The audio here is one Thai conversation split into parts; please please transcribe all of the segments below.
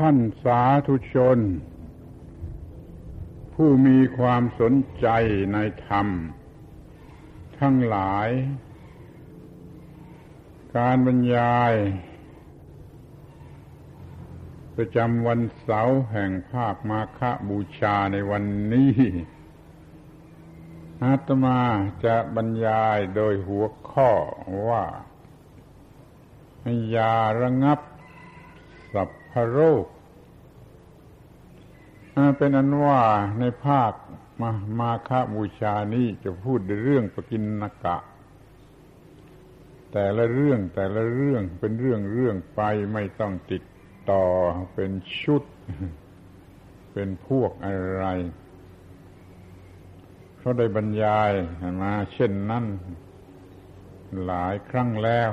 ท่านสาธุชน ผู้มีความสนใจในธรรม ทั้งหลาย การบรรยาย ประจำวันเสาร์แห่งภาคมาฆบูชาในวันนี้อาตมาจะบรรยายโดยหัวข้อว่า ยาระงับ พพโรคเป็นอันว่าในภาคมามาคบูชานี้จะพูดเรื่องปกินนกะ แต่ละเรื่องแต่ละเรื่องเป็นเรื่องเรื่องไปไม่ต้องติดต่อเป็นชุด เป็นพวกอะไรเขาได้บรรยายมาเช่นนั้นหลายครั้งแล้ว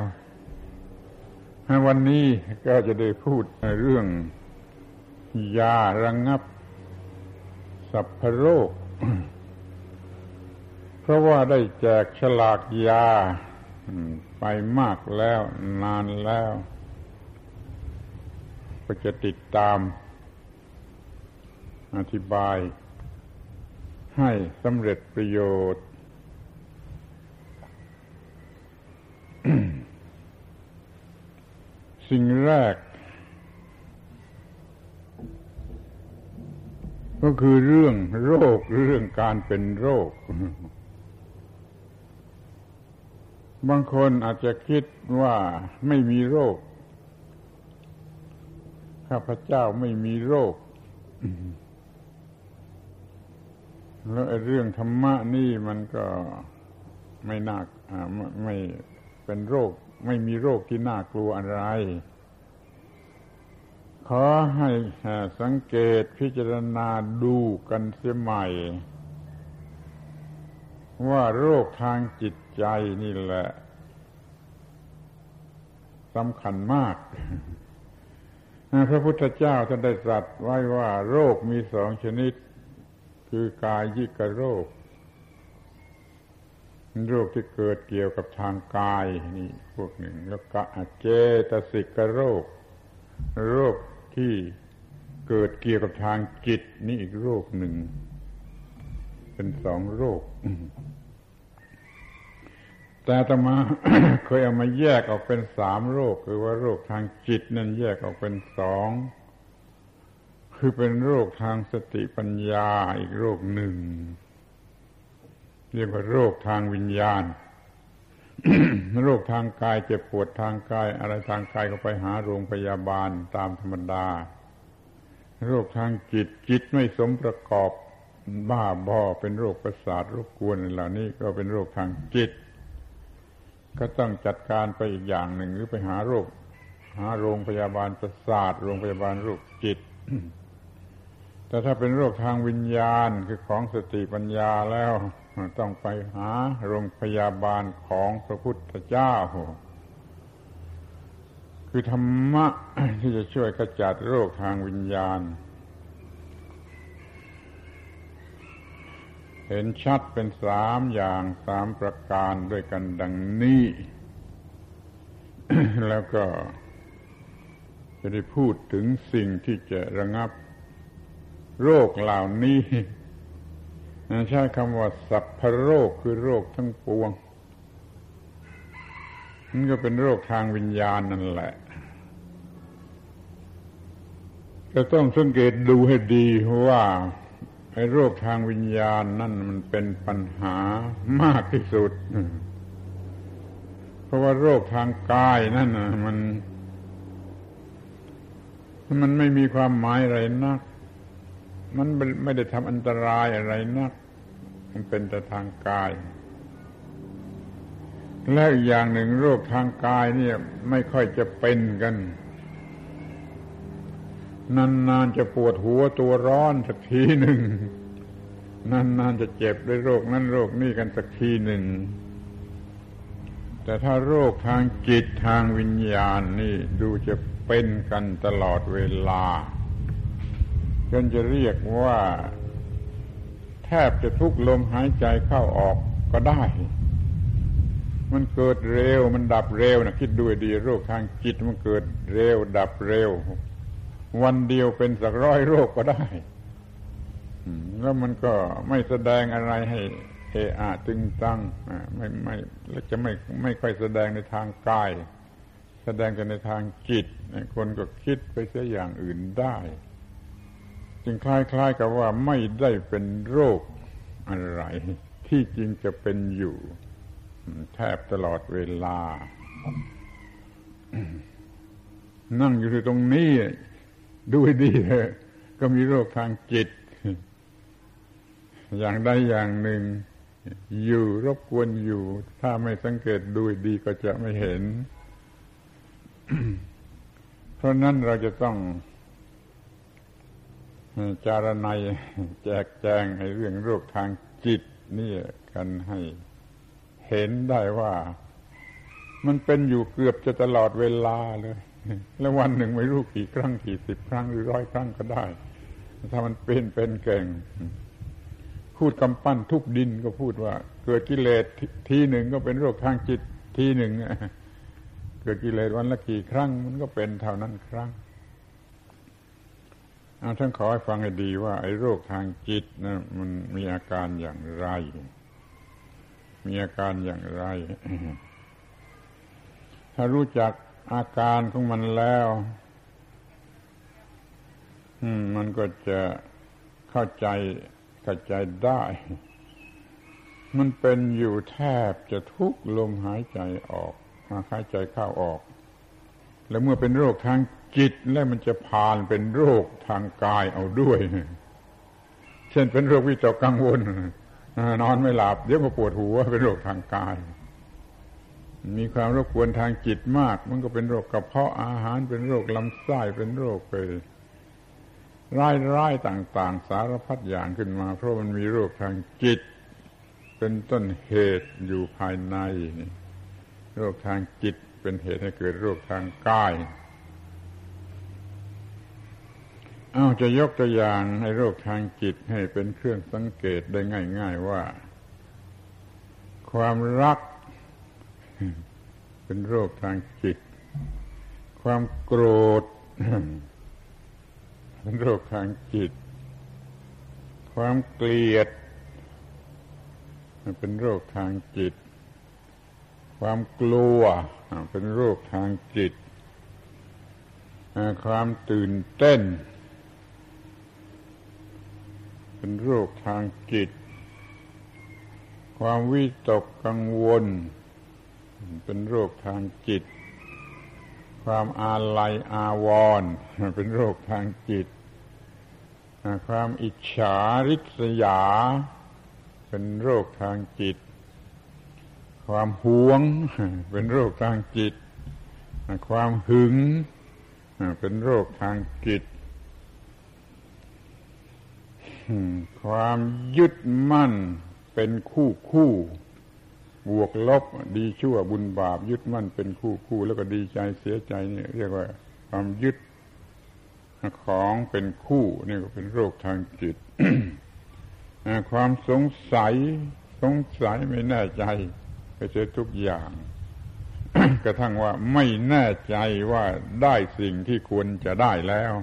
วันนี้ก็จะได้พูดเรื่อง ยาระงงับ สัพพโรค เพราะว่าได้แจกฉลากยาไปมากแล้วนานแล้ว ก็จะติดตาม อธิบาย ให้สำเร็จประโยชน์ สิ่งแรก ก็คือเรื่องโรคเรื่องการเป็นโรค บางคนอาจจะคิดว่าไม่มีโรค ข้าพเจ้าไม่มีโรค แล้วเรื่องธรรมะนี่มันก็ไม่น่าไม่เป็นโรค ไม่มีโรคที่น่ากลัวอะไร ขอให้สังเกตพิจารณาดูกันเสียใหม่ ว่าโรคทางจิตใจนี่แหละสำคัญมาก พระพุทธเจ้าท่านได้ตรัสไว้ว่าโรคมีสองชนิด คือกายยิกโรค โรคที่เกิดเกี่ยวกับทางกายนี่พวกหนึ่ง แล้วก็เจตสิกโรค โรคที่เกิดเกี่ยวกับทางจิต นี่อีกโรคหนึ่ง เป็นสองโรค แต่ตมาเคยเอามาแยกออกเป็นสามโรค คือว่าโรคทางจิตนั่นแยกออกเป็นสองคือเป็นโรคทางสติปัญญาอีกโรคหนึ่ง เรียกว่าโรคทางวิญญาณ โรคทางกายเจ็บปวดทางกาย อะไรทางกายก็ไปหาโรงพยาบาลตามธรรมดา โรคทางจิตจิตไม่สมประกอบบ้าบอเป็นโรคประสาทรบกวนเหล่านี้ก็เป็นโรคทางจิต ก็ต้องจัดการไปอีกอย่างหนึ่งหรือไปหาโรค หาโรงพยาบาลประสาท โรงพยาบาลโรคจิต แต่ถ้าเป็นโรคทางวิญญาณคือของสติปัญญาแล้ว ต้องไปหาโรงพยาบาลของพระพุทธเจ้า คือธรรมะที่จะช่วยขจัดโรคทางวิญญาณ เห็นชัดเป็นสามอย่างสามประการด้วยกันดังนี้ แล้วก็จะได้พูดถึงสิ่งที่จะระงับโรคเหล่านี้ ใช้คำว่าสัพพโรคคือโรคทั้งปวงมันก็เป็นโรคทางวิญญาณนั่นแหละจะต้องสังเกตดูให้ดีว่าไอ้โรคทางวิญญาณนั่นมันเป็นปัญหามากที่สุด เพราะว่าโรคทางกายนั่นมัน มันไม่มีความหมายอะไรนัก มันไม่ได้ทำอันตรายอะไรนัก มันเป็นแต่ทางกาย และอีกอย่างหนึ่งโรคทางกายเนี่ยไม่ค่อยจะเป็นกัน นานๆจะปวดหัวตัวร้อนสักทีหนึ่ง นานๆจะเจ็บด้วยโรคนั้นโรคนี้กันสักทีหนึ่ง แต่ถ้าโรคทางจิตทางวิญญาณนี่ดูจะเป็นกันตลอดเวลา จนจะเรียกว่า แทบจะทุกลมหายใจเข้าออกก็ได้ มันเกิดเร็ว มันดับเร็วนะคิดดูดีโรคทางจิตมันเกิดเร็ว ดับเร็ว วันเดียวเป็นสักร้อยโรคก็ได้แล้วมันก็ไม่แสดงอะไรให้เออะตึงตังไม่ไม่และจะไม่ไม่ค่อยแสดงในทางกาย แสดงกันในทางจิตคนก็คิดไปเสียอย่างอื่นได้ จึงคล้ายๆกับว่าไม่ได้เป็นโรคอะไร ที่จริงจะเป็นอยู่ แทบตลอดเวลา นั่งอยู่ที่ตรงนี้ดูดีเลยก็มีโรคทางจิต อย่างใดอย่างหนึ่ง อยู่รบกวนอยู่ ถ้าไม่สังเกตดูดีก็จะไม่เห็น เพราะนั้นเราจะต้อง จารณัยแจกแจงในเรื่องโรคทางจิตนี่กันให้เห็นได้ว่า มันเป็นอยู่เกือบจะตลอดเวลาเลย แล้ววันหนึ่งไม่รู้กี่ครั้งกี่สิบครั้งหรือร้อยครั้งก็ได้ ถ้ามันเป็นเป็นเก่ง พูดกำปั้นทุบดินก็พูดว่า เกิดกิเลสทีหนึ่งก็เป็นโรคทางจิตทีหนึ่งเกิดกิเลสวันละกี่ครั้ง มันก็เป็นเท่านั้นครั้ง ท่านขอให้ฟังให้ดีว่า ไอ้โรคทางจิตนะมันมีอาการอย่างไร มีอาการอย่างไร ถ้ารู้จักอาการของมันแล้วมันก็จะเข้าใจเข้าใจได้ มันเป็นอยู่แทบจะทุกลมหายใจออกหายใจเข้าออก แล้วเมื่อเป็นโรคทาง จิตแล้วมันจะผ่านเป็นโรคทางกายเอาด้วย เช่นเป็นโรควิตกกังวลนอนไม่หลับเดี๋ยวก็ปวดหัวเป็นโรคทางกาย มีความรบกวนทางจิตมาก มันก็เป็นโรคกระเพาะอาหารเป็นโรคลำไส้เป็นโรคไปร้ายร้ายต่าง ๆ สารพัดอย่างขึ้นมา เพราะมันมีโรคทางจิต เป็นต้นเหตุอยู่ภายใน โรคทางจิตเป็นเหตุให้เกิดโรคทางกายเอาจะยกตัวอย่างให้โรคทางจิตให้เป็นเครื่องสังเกตได้ง่าย ๆว่า ความรัก เป็นโรคทางจิต ความโกรธ เป็นโรคทางจิต ความเกลียดเป็นโรคทางจิต ความกลัวเป็นโรคทางจิต ความตื่นเต้น เป็นโรคทางจิต ความวิตกกังวล เป็นโรคทางจิต ความอาลัยอาวรณ์เป็นโรคทางจิต ความอิจฉาริษยา เป็นโรคทางจิต ความหวง เป็นโรคทางจิต ความหึง เป็นโรคทางจิต ความยึดมั่นเป็นคู่คู่บวกลบดีชั่วบุญบาป ยึดมั่นเป็นคู่คู่แล้วก็ดีใจเสียใจนี่เรียกว่าความยึดของเป็นคู่นี่ก็เป็นโรคทางจิตความสงสัย สงสัยไม่แน่ใจไปเจอทุกอย่าง กระทั่งว่าไม่แน่ใจว่าได้สิ่งที่ควรจะได้แล้ว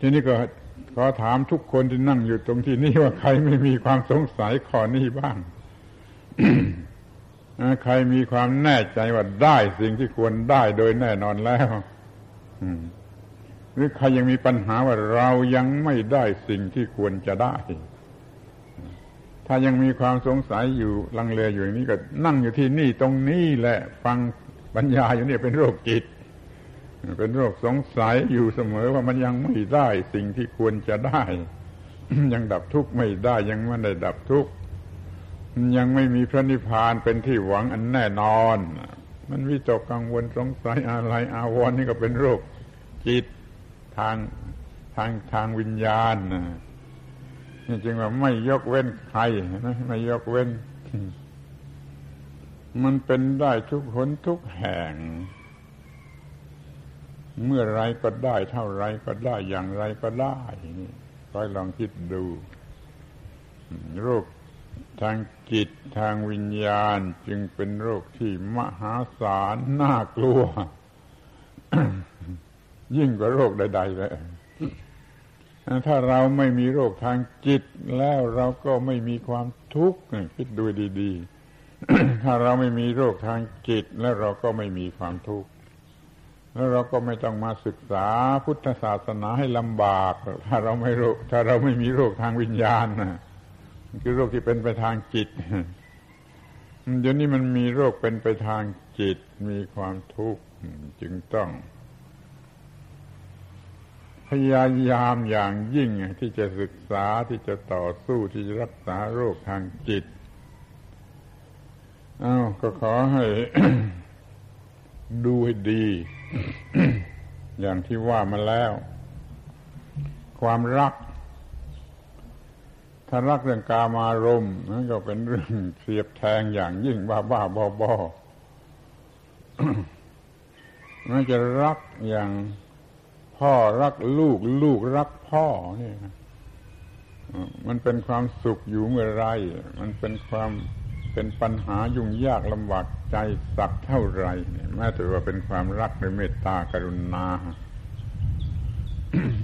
ทีนี้ก็ขอถามทุกคนที่นั่งอยู่ตรงที่นี้ว่าใครไม่มีความสงสัยข้อนี้บ้าง ใครมีความแน่ใจว่าได้สิ่งที่ควรได้โดยแน่นอนแล้วหรือใครยังมีปัญหาว่าเรายังไม่ได้สิ่งที่ควรจะได้ ถ้ายังมีความสงสัยอยู่ลังเลอยู่อย่างนี้ก็นั่งอยู่ที่นี่ตรงนี้แหละ ฟังปัญญาอยู่นี่เป็นโรคจิต เป็นโรคสงสัยอยู่เสมอว่ามันยังไม่ได้สิ่งที่ควรจะได้ ยังดับทุกข์ไม่ได้ยังไม่ได้ดับทุกข์ยังไม่มีพระนิพพานเป็นที่หวังอันแน่นอน มันวิตกกังวลสงสัยอะไรอาวรณ์นี่ก็เป็นโรคจิตทางทางทางวิญญาณนี่จึงว่าไม่ยกเว้นใครนะไม่ยกเว้น มันเป็นได้ทุกหนทุกแห่ง เมื่อไรก็ได้ เท่าไรก็ได้อย่างไรก็ได้นี่อยลองคิดดูโรคทางจิตทางวิญญาณจึงเป็นโรคที่มหาศาลน่ากลัว ยิ่งกว่าโรคใด ๆ เลย ถ้าเราไม่มีโรคทางจิต แล้วเราก็ไม่มีความทุกข์คิดดูดี ๆ ถ้าเราไม่มีโรคทางจิต แล้วเราก็ไม่มีความทุกข์ แล้วเราก็ไม่ต้องมาศึกษาพุทธศาสนาให้ลำบาก ถ้าเราไม่โรคถ้าเราไม่มีโรคทางวิญญาณนะคือโรคที่เป็นไปทางจิตเดี๋ยวนี้มันมีโรคเป็นไปทางจิตมีความทุกข์จึงต้อง พยายามอย่างยิ่งที่จะศึกษาที่จะต่อสู้ที่จะรักษาโรคทางจิตอ้าวก็ขอให้ ดูให้ดี อย่างที่ว่ามาแล้ว ความรัก ถ้ารักเรื่องกามารมณ์นั่นก็เป็นเรื่องเสียบแทงอย่างยิ่งบ้าบ้าบอบอมันจะรักอย่างพ่อรักลูก ลูกรักพ่อนี่มันเป็นความสุขอยู่เมื่อไร มันเป็นความ เป็นปัญหายุ่งยากลำบากใจสักเท่าไหร่แม้แต่ว่าเป็นความรักหรือเมตตากรุณา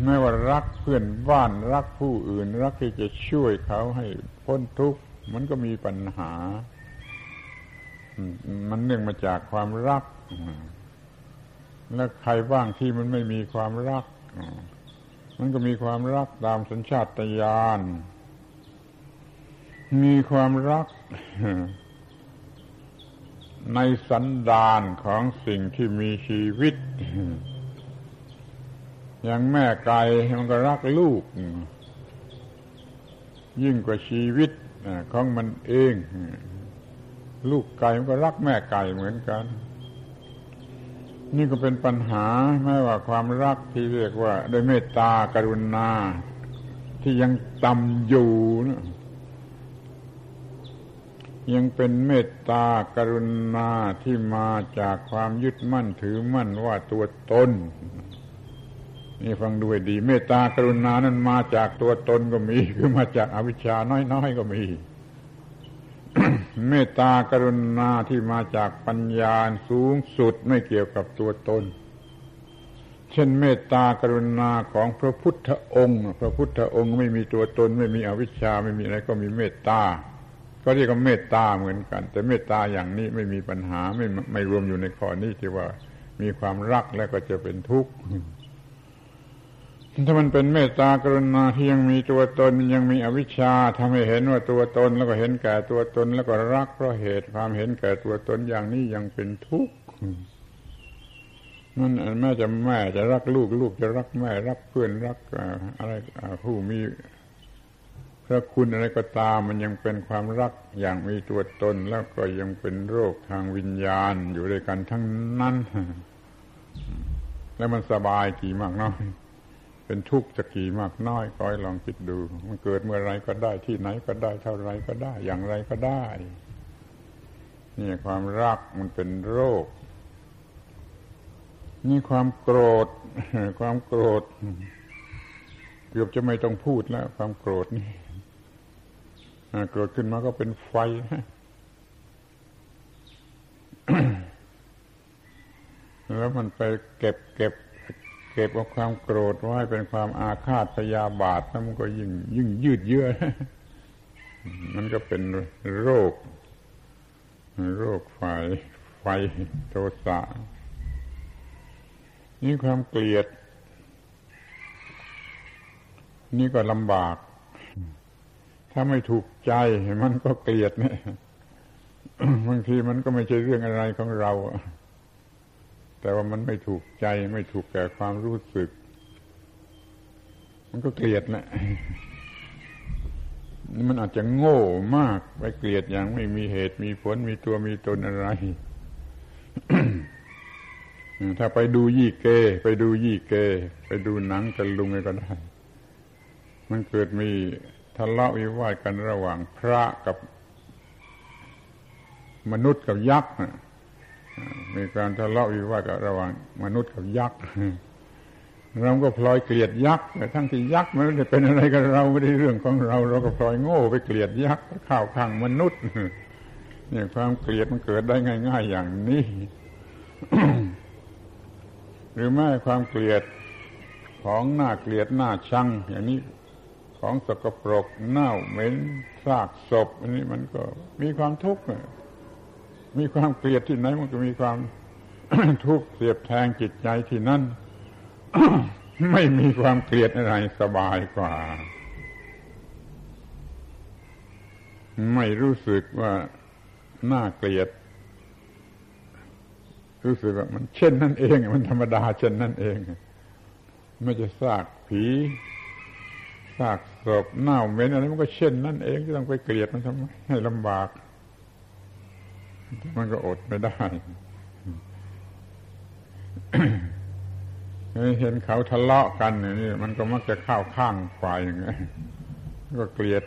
ไม่ว่ารักเพื่อนบ้านรักผู้อื่น รักที่จะช่วยเขาให้พ้นทุกข์มันก็มีปัญหา มันเนื่องมาจากความรัก แล้วใครบ้างที่มันไม่มีความรัก มันก็มีความรักตามสัญชาตญาณมีความรัก ในสันดานของสิ่งที่มีชีวิต อย่างแม่ไก่มันก็รักลูก ยิ่งกว่าชีวิตของมันเอง ลูกไก่มันก็รักแม่ไก่เหมือนกัน นี่ก็เป็นปัญหาแม้ว่าความรักที่เรียกว่าโดยเมตตากรุณา ที่ยังต่ำอยู่นะ ยังเป็นเมตตากรุณาที่มาจากความยึดมั่นถือมั่นว่าตัวตน นี่ฟังด้วยดี เมตตากรุณานั้นมาจากตัวตนก็มี คือมาจากอวิชชาน้อยๆก็มี เมตตากรุณาที่มาจากปัญญาสูงสุดไม่เกี่ยวกับตัวตน เช่นเมตตากรุณาของพระพุทธองค์ พระพุทธองค์ไม่มีตัวตน ไม่มีอวิชชาไม่มีอะไรก็มีเมตตา ก็เรียกว่าเมตตาเหมือนกัน แต่เมตตาอย่างนี้ไม่มีปัญหาไม่ไม่รวมอยู่ในข้อนี้ที่ว่ามีความรักแล้วก็จะเป็นทุกข์ถ้ามันเป็นเมตตากรุณาที่ยังมีตัวตนยังมีอวิชชาทำให้เห็นว่าตัวตนแล้วก็เห็นแก่ตัวตนแล้วก็รักเพราะเหตุความเห็นแก่ตัวตนอย่างนี้ยังเป็นทุกข์นั่นแม่จะแม่จะรักลูกลูกจะรักแม่รักเพื่อนรักอะไรผู้มี พระคุณอะไรก็ตามมันยังเป็นความรักอย่างมีตัวตนแล้วก็ยังเป็นโรคทางวิญญาณอยู่ด้วยกันทั้งนั้น แล้วมันสบายกี่มากน้อย เป็นทุกข์จะกี่มากน้อยก็ให้ลองคิดดู มันเกิดเมื่อไรก็ได้ที่ไหนก็ได้เท่าไรก็ได้ อย่างไรก็ได้นี่ความรักมันเป็นโรค นี่ความโกรธ ความโกรธ เกือบจะไม่ต้องพูดแล้ว ความโกรธนี่ โกรธขึ้นมาก็เป็นไฟ แล้วมันไปเก็บเก็บ เก็บเอาความโกรธไว้เป็นความอาฆาตพยาบาทแล้วมันก็ยิ่งยิ่งยืดเยื้อมันก็เป็นโรค โรคไฟไฟโทสะนี่ความเกลียด นี่ก็ลำบาก ถ้าไม่ถูกใจมันก็เกลียดเนี่ยบางทีมันก็ไม่ใช่เรื่องอะไรของเรา แต่ว่ามันไม่ถูกใจไม่ถูกแก่ความรู้สึก มันก็เกลียดแหละมันอาจจะโง่มากไปเกลียดอย่างไม่มีเหตุมีผลมีตัวมีตนอะไร ถ้าไปดูยี่เก ไปดูยี่เก ไปดูหนังตะลุงอะไรก็ได้ มันเกิดมี ทะเลาะวิวาทกันระหว่างพระกับมนุษย์กับยักษ์มีการทะเลาะวิวาทระหว่างมนุษย์กับยักษ์เราก็พลอยเกลียดยักษ์แต่ทั้งที่ยักษ์มันไม่ได้เป็นอะไรกับเราไม่ได้เรื่องของเรา เราก็พลอยโง่ไปเกลียดยักษ์ข้าวข้างมนุษย์เนี่ยความเกลียดมันเกิดได้ง่าย ๆ อย่างนี้ หรือแม้ความเกลียดของหน้าเกลียดหน้าชัง อย่างนี้ ของสกปรกเน่าเหม็นซากศพ อันนี้มันก็มีความทุกข์มีความเกลียดที่ไหนมันก็มีความทุกข์เสียบแทงจิตใจที่นั่น ไม่มีความเกลียดอะไรสบายกว่า ไม่รู้สึกว่าน่าเกลียด รู้สึกว่ามันเช่นนั่นเอง มันธรรมดาเช่นนั่นเองไม่จะซากผีซาก ศพเน่าเหม็นอะไรมันก็เช่นนั่นเองจะต้องไปเกลียดมันทำไมให้ลำบาก มันก็อดไม่ได้เห็นเขาทะเลาะกันนี่มันก็มักจะเข้าข้างฝ่ายอย่างนี้ก็เกลียด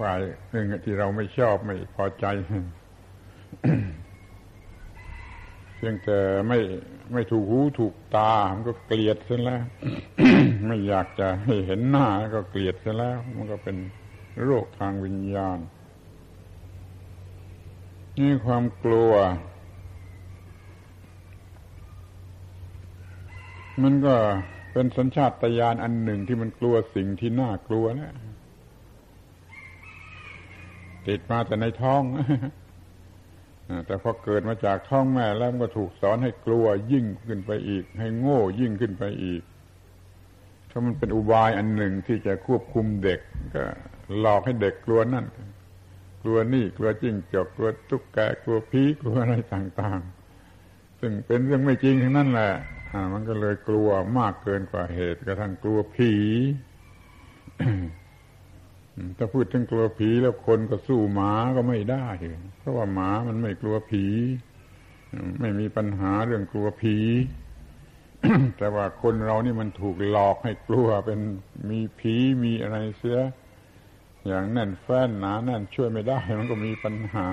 ฝ่ายหนึ่งที่เราไม่ชอบไม่พอใจเพียงแต่ไม่ไม่ถูกหูถูกตามันก็เกลียดเสียแล้ว ไม่อยากจะให้เห็นหน้าก็เกลียดเสียแล้ว มันก็เป็นโรคทางวิญญาณ นี่ความกลัว มันก็เป็นสัญชาตญาณอันหนึ่งที่มันกลัวสิ่งที่น่ากลัวนะติดมาแต่ในท้องแต่พอเกิดมาจากท้องแม่แล้วมันก็ถูกสอนให้กลัวยิ่งขึ้นไปอีก ให้โง่ยิ่งขึ้นไปอีก ถ้ามันเป็นอุบายอันหนึ่งที่จะควบคุมเด็ก ก็หลอกให้เด็กกลัวนั่น กลัวนี่กลัวจิ้งจกกลัวตุ๊กแกกลัวผีกลัวอะไรต่างๆ ซึ่งเป็นเรื่องไม่จริงทั้งนั้นแหละมันก็เลยกลัวมากเกินกว่าเหตุกระทั่งกลัวผีถ้าพูดถึงกลัวผีแล้วคนก็สู้หมาก็ไม่ได้เพราะว่าหมามันไม่กลัวผี ไม่มีปัญหาเรื่องกลัวผี แต่ว่าคนเรานี่มันถูกหลอกให้กลัวเป็นมีผีมีอะไรเสีย อย่างแน่นแฟ้นหนาแน่นช่วยไม่ได้ มันก็มีปัญหา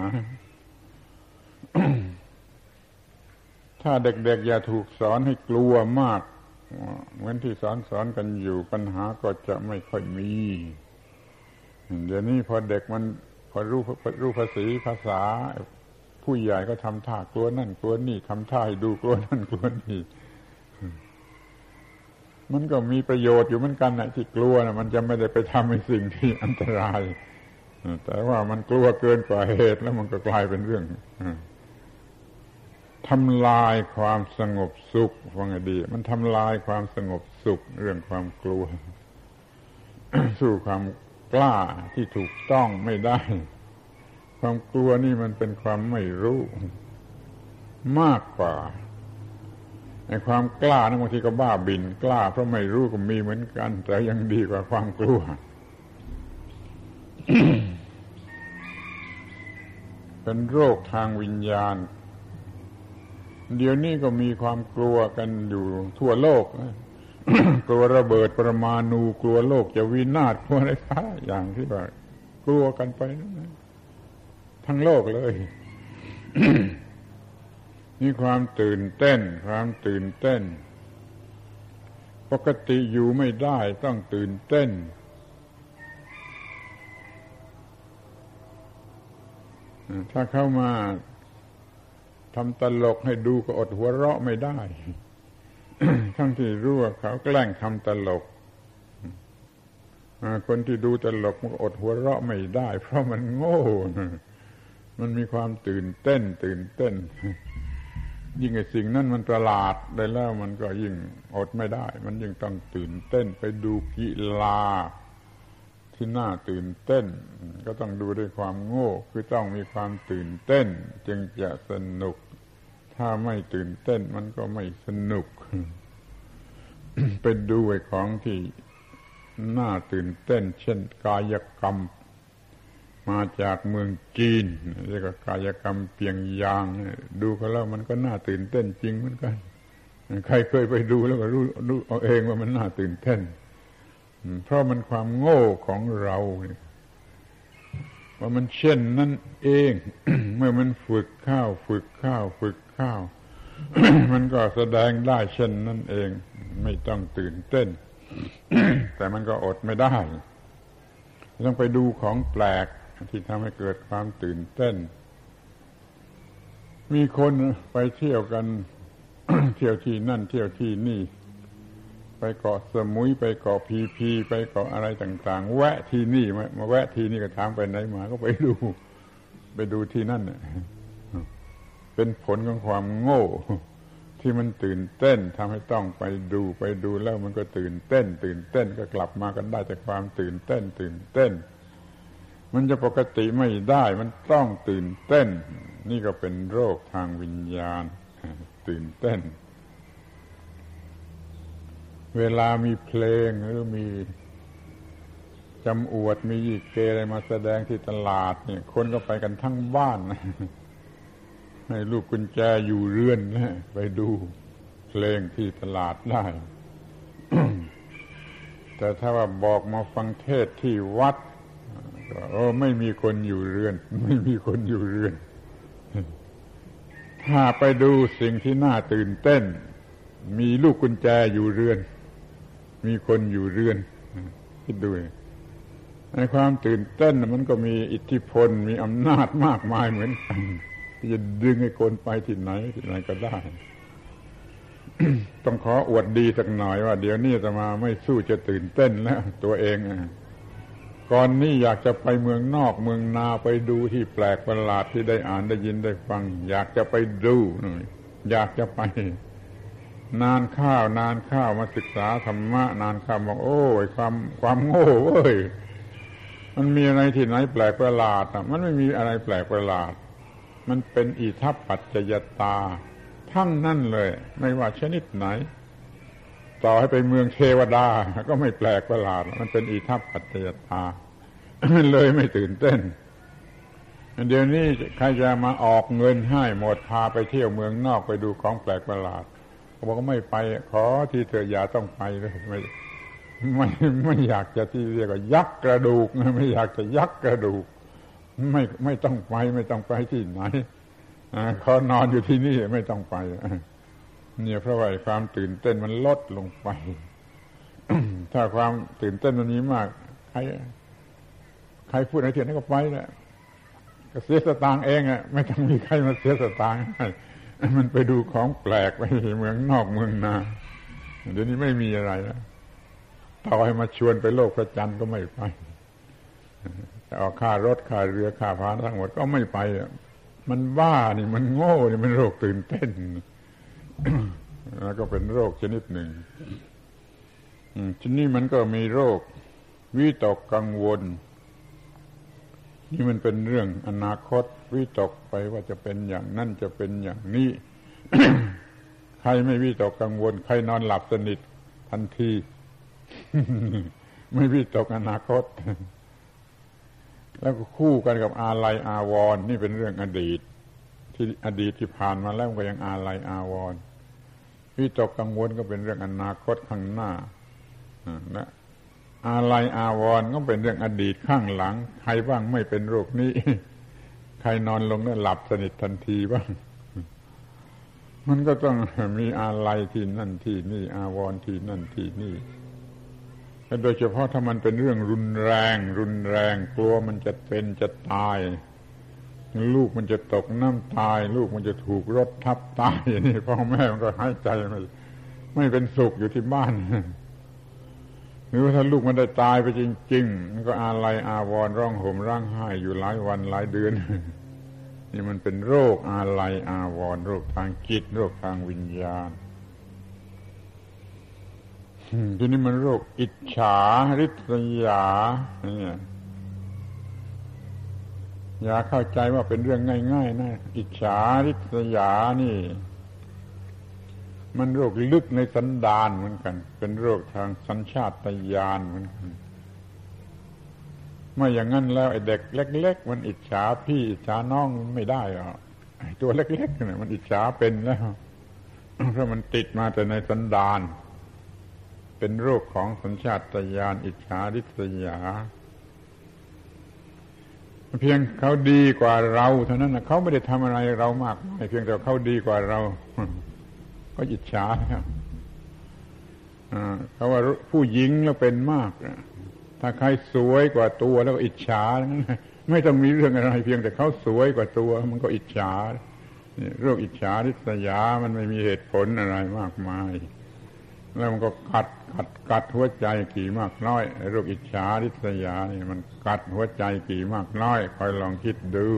ถ้าเด็กๆอย่าถูกสอนให้กลัวมาก เหมือนที่สอนสอนกันอยู่ปัญหาก็จะไม่ค่อยมี เดี๋ยวนี้พอเด็กมันพอรู้รู้ภาษีภาษา ผู้ใหญ่ก็ทำท่ากลัวนั่นกลัวนี่ทำท่าให้ดูกลัวนั่นกลัวนี่ มันก็มีประโยชน์อยู่เหมือนกันนะที่กลัวนะมันจะไม่ได้ไปทำในสิ่งที่อันตราย แต่ว่ามันกลัวเกินกว่าเหตุแล้วมันก็กลายเป็นเรื่องทำลายความสงบสุขฟังดี มันทำลายความสงบสุขเรื่องความกลัว สู้ความกล้าที่ถูกต้องไม่ได้ ความกลัวนี่มันเป็นความไม่รู้ มากกว่า ความกล้านะบางทีก็บ้าบิน กล้าเพราะไม่รู้ก็มีเหมือนกัน แต่ยังดีกว่าความกลัวเป็นโรคทางวิญญาณ เดี๋ยวนี้ก็มีความกลัวกันอยู่ทั่วโลกกลัวระเบิดปรมาณูกลัวโลกจะวินาศกลัวอะไรฟ้าอย่างที่ว่ากลัวกันไปนะทั้งโลกเลย นี่ความตื่นเต้น ความตื่นเต้น ปกติอยู่ไม่ได้ต้องตื่นเต้น ถ้าเข้ามาทำตลกให้ดูก็อดหัวเราะไม่ได้ ทั้งที่รู้ว่าเขาแกล้งทำตลกคนที่ดูตลกมันก็อดหัวเราะไม่ได้ เพราะมันโง่ มันมีความตื่นเต้น ตื่นเต้น ยิ่งไอ้สิ่งนั้นมันประหลาดได้แล้วมันก็ยิ่งอดไม่ได้ มันยิ่งต้องตื่นเต้นไปดูกีฬาที่น่าตื่นเต้น ก็ต้องดูด้วยความโง่คือต้องมีความตื่นเต้น จึงจะสนุก ถ้าไม่ตื่นเต้นมันก็ไม่สนุกไปดูไอ้ของที่น่าตื่นเต้น เช่นกายกรรม มาจากเมืองจีนเรียกว่ากายกรรมเปียงยาง ดูเขาแล้วมันก็น่าตื่นเต้นจริงเหมือนกัน ใครเคยไปดูแล้วก็รู้รู้เอาเองว่ามันน่าตื่นเต้น เพราะมันความโง่ของเราว่ามันเช่นนั่นเอง เมื่อมันฝึกข้าว ฝึกข้าว ฝึกข้าว มันก็แสดงได้เช่นนั่นเอง ไม่ต้องตื่นเต้น แต่มันก็อดไม่ได้ ต้องไปดูของแปลก ที่ทำให้เกิดความตื่นเต้น มีคนไปเที่ยวกัน เที่ยวที่นั่นเที่ยวที่นี่ ไปเกาะสมุยไปเกาะพีพี ไปเกาะอะไรต่าง ๆ แวะที่นี่มามาแวะที่นี่ก็ถามไปไหนมา ก็ไปดู ไปดูที่นั่นเป็นผลของความโง่ ที่มันตื่นเต้นทำให้ต้องไปดูไปดูแล้วมันก็ตื่นเต้น ตื่นเต้นก็กลับมากันได้จากความตื่นเต้น ตื่นเต้น มันจะปกติไม่ได้ มันต้องตื่นเต้น นี่ก็เป็นโรคทางวิญญาณ ตื่นเต้น เวลามีเพลงหรือมีจำอวดมียีเกอะไรมาแสดงที่ตลาดเนี่ย คนก็ไปกันทั้งบ้านให้ลูกกุญแจอยู่เรือนนะไปดูเพลงที่ตลาดได้ แต่ถ้าว่าบอกมาฟังเทศที่วัด โอ้ไม่มีคนอยู่เรือน ไม่มีคนอยู่เรือน ถ้าไปดูสิ่งที่น่าตื่นเต้น มีลูกกุญแจอยู่เรือน มีคนอยู่เรือนคิดดูในความตื่นเต้นมันก็มีอิทธิพลมีอำนาจมากมายเหมือนกันที่จะดึงให้คนไปที่ไหนที่ไหนก็ได้ ต้องขออวดดีสักหน่อยว่า เดี๋ยวนี้จะมาไม่สู้จะตื่นเต้นแล้ว ตัวเอง ก่อนนี้อยากจะไปเมืองนอกเมืองนาไปดูที่แปลกประหลาดที่ได้อ่านได้ยินได้ฟัง อยากจะไปดูอยากจะไป นานข้าวนานข้าวมาศึกษาธรรมะ นานข้าวบอกโอ้ยความความโง่เว้ยมันมีอะไรที่ไหนแปลกประหลาดอะ มันไม่มีอะไรแปลกประหลาด มันเป็นอิทัปปัจจยตา ทั้งนั่นเลย ไม่ว่าชนิดไหน ต่อให้ไปเมืองเทวดา ก็ไม่แปลกประหลาด มันเป็นอิทัปปัจจยตาเลยไม่ตื่นเต้น เดี๋ยวนี้ใครจะมาออกเงินให้หมดพาไปเที่ยวเมืองนอกไปดูของแปลกประหลาดเขาบอกว่าไม่ไป ขอที่เธออย่าต้องไปเลยไม่ไม่ไม่อยากจะที่เรียกว่ายักกระดูกไม่อยากจะยักกระดูก ไม่ไม่ต้องไปไม่ต้องไปที่ไหนเขานอนอยู่ที่นี่ไม่ต้องไป เนี่ยเพราะว่าความตื่นเต้นมันลดลงไป ถ้าความตื่นเต้นมันมีมาก ใคร ใครพูดอะไรเถียนก็ไปแหละก็เสียสตางค์เองอะไม่ต้องมีใครมาเสียสตางค์ให้มันไปดูของแปลกไปเมืองนอกเมืองนาเดี๋ยวนี้ไม่มีอะไรแล้วต่อให้มาชวนไปโลกพระจันทร์ก็ไม่ไปจะออกค่ารถค่าเรือค่าพานทั้งหมดก็ไม่ไปมันบ้านี่มันโง่นี่มันโรคตื่นเต้น แล้วก็เป็นโรคชนิดหนึ่งทีนี้มันก็มีโรควิตกกังวล นี่มันเป็นเรื่องอนาคตวิตกไปว่าจะเป็นอย่างนั่นจะเป็นอย่างนี้ ใครไม่วิตกกังวล ใครนอนหลับสนิททันที ไม่วิตกอนาคต แล้วก็คู่กันกับอาลัยอาวรนี่เป็นเรื่องอดีต ที่อดีตที่ผ่านมาแล้วก็ยังอาลัยอาวรวิตกกังวลก็เป็นเรื่องอนาคตข้างหน้านะอาลัยอาวรก็เป็นเรื่องอดีตข้างหลัง ใครบ้างไม่เป็นโรคนี้ ใครนอนลงแล้วหลับสนิททันทีบ้าง มันก็ต้องมีอาลัยที่นั่นที่นี่ อาวรที่นั่นที่นี่โดยเฉพาะถ้ามันเป็นเรื่องรุนแรง รุนแรงกลัวมันจะเป็นจะตาย ลูกมันจะตกน้ำตาย ลูกมันจะถูกรถทับตายนี่พ่อแม่มันก็หายใจไม่ไม่เป็นสุขอยู่ที่บ้านหรือว่าถ้าลูกมันได้ตายไปจริงๆมันก็อาลัยอาวรร้องห่มร่างไห้อยู่หลายวันหลายเดือน นี่มันเป็นโรคอาลัยอาวรโรคทางจิต โรคทางวิญญาณทีนี้มันโรคอิจฉาริษยาเนี่ย อย่าเข้าใจว่าเป็นเรื่องง่าย ๆ นะ อิจฉาริษยานี่ มันโรคลึกในสันดานเหมือนกัน เป็นโรคทางสัญชาตญาณเหมือนกันไม่อย่างนั้นแล้วไอ้เด็กเล็ก ๆ มันอิจฉาพี่อิจฉาน้องไม่ได้หรอกตัวเล็กๆเนี่ยมันอิจฉาเป็นแล้วเพราะมันติดมาแต่ในสันดาน เป็นโรคของสัญชาตญาณอิจฉาริษยา เพียงเขาดีกว่าเราเท่านั้นนะเขาไม่ได้ทำอะไรเรามากเพียงแต่เขาดีกว่าเรา ก็อิจฉาแล้วเขาว่าผู้หญิงแล้วเป็นมากถ้าใครสวยกว่าตัวแล้วอิจฉาไม่ต้องมีเรื่องอะไร เพียงแต่เขาสวยกว่าตัว มันก็อิจฉาโรคอิจฉาริษยามันไม่มีเหตุผลอะไรมากมาย แล้วมันก็กัดกัดกัดหัวใจกี่มากน้อยโรคอิจฉาริษยานี่มันกัดหัวใจกี่มากน้อยคอยลองคิดดู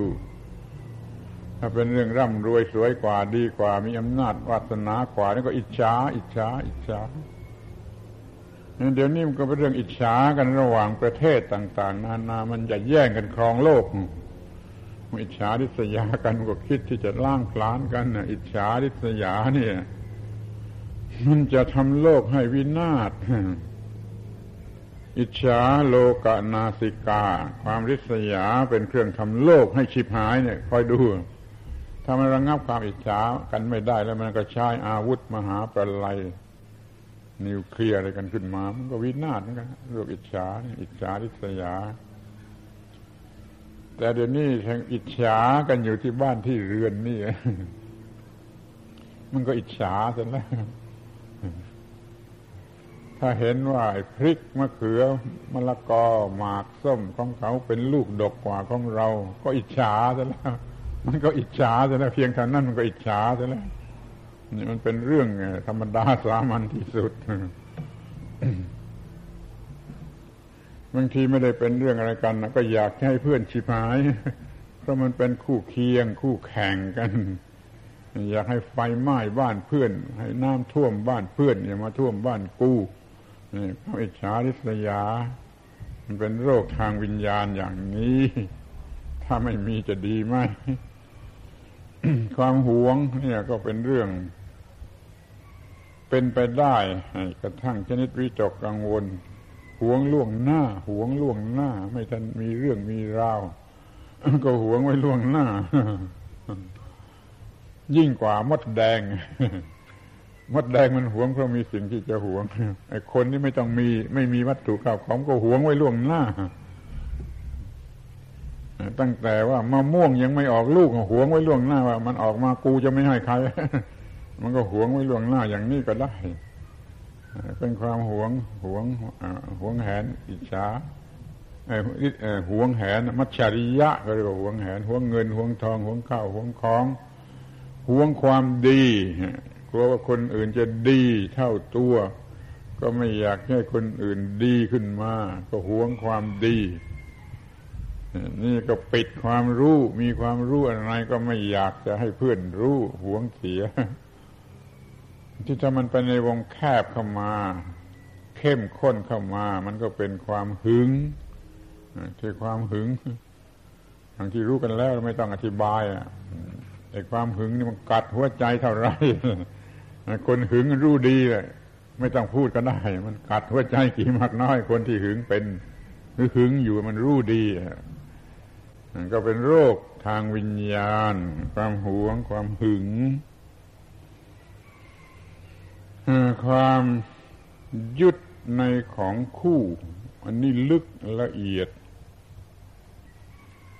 ถ้าเป็นเรื่องร่ำรวยสวยกว่าดีกว่า มีอำนาจวาสนากว่านี่ก็อิจฉาอิจฉาอิจฉาเดี๋ยวนี้มันก็เป็นเรื่องอิจฉากันระหว่างประเทศต่าง ๆ นานามันจะแย่งกันครองโลกอิจฉาริษยากันก็คิดที่จะล่างพลานกันอิจฉาริษยาเนี่ย มันจะทำโลกให้วินาศ อิจฉาโลกนาสิกา ความริษยาเป็นเครื่องทำโลกให้ฉิบหายเนี่ยคอยดูถ้ามันระงงับความอิจฉากันไม่ได้แล้วมันก็ใช้อาวุธมหาประลัยนิวเคลียร์อะไรกันขึ้นมา มันก็วินาศเหมือนกันเรื่องอิจฉาอิจฉาริษยา แต่เดี๋ยวนี้ทางอิจฉากันอยู่ที่บ้านที่เรือนนี่ มันก็อิจฉาเสร็จแล้ว ถ้าเห็นว่าพริกมะเขือมะละกอหมากส้มของเขาเป็นลูกดกกว่าของเรา ก็อิจฉาเสร็จแล้วมันก็อิจฉาเสร็จแล้วเพียงเท่านั้นมันก็อิจฉาเสร็จแล้วนี่มันเป็นเรื่องธรรมดาสามัญที่สุดบางทีไม่ได้เป็นเรื่องอะไรกันนะก็อยากให้เพื่อนชิบหาย เพราะมันเป็นคู่เคียง คู่แข่งกัน อยากให้ไฟไหม้บ้านเพื่อน ให้น้ำท่วมบ้านเพื่อนอย่ามาท่วมบ้านกู นี่พระอิจฉาริษยา มันเป็นโรคทางวิญญาณอย่างนี้ ถ้าไม่มีจะดีไหมความหวงเนี่ยก็เป็นเรื่อง เป็นไปได้กระทั่งชนิดวิจกกังวลหวงล่วงหน้า หวงล่วงหน้า ไม่ทันมีเรื่องมีราวก็หวงไว้ล่วงหน้า ยิ่งกว่ามดแดง มดแดงมันหวงเพราะมีสิ่งที่จะหวงไอ้คนที่ไม่ต้องมี ไม่มีวัตถุข้าวของก็หวงไว้ล่วงหน้า ตั้งแต่ว่ามะม่วงยังไม่ออกลูกหวงไว้ล่วงหน้าว่า มันออกมากูจะไม่ให้ใคร มันก็หวงไว้ล่วงหน้าอย่างนี้ก็ได้ เป็นความหวงหวงหวงแหนอิจฉาหวงแหน มัจฉริยะก็เรียกว่าหวงแหนหวงเงินหวงทองหวงข้าวหวงของหวงความดี ลัวว่าคนอื่นจะดีเท่าตัว ก็ไม่อยากให้คนอื่นดีขึ้นมา ก็หวงความดี นี่ก็ปิดความรู้ มีความรู้อะไรก็ไม่อยากจะให้เพื่อนรู้หวงเสีย ที่ถ้ามันไปในวงแคบเข้ามา เข้มข้นเข้ามา มันก็เป็นความหึงที่ความหึงบางที่รู้กันแล้วไม่ต้องอธิบายอะไอ้ความหึงนี่มันกัดหัวใจเท่าไร คนหึงรู้ดีเลยไม่ต้องพูดก็ได้ มันกัดหัวใจกี่มากน้อย คนที่หึงเป็นหรือหึงอยู่มันรู้ดีก็เป็นโรคทางวิญญาณ ความหวง ความหึงความยึดในของคู่ อันนี้ลึกละเอียด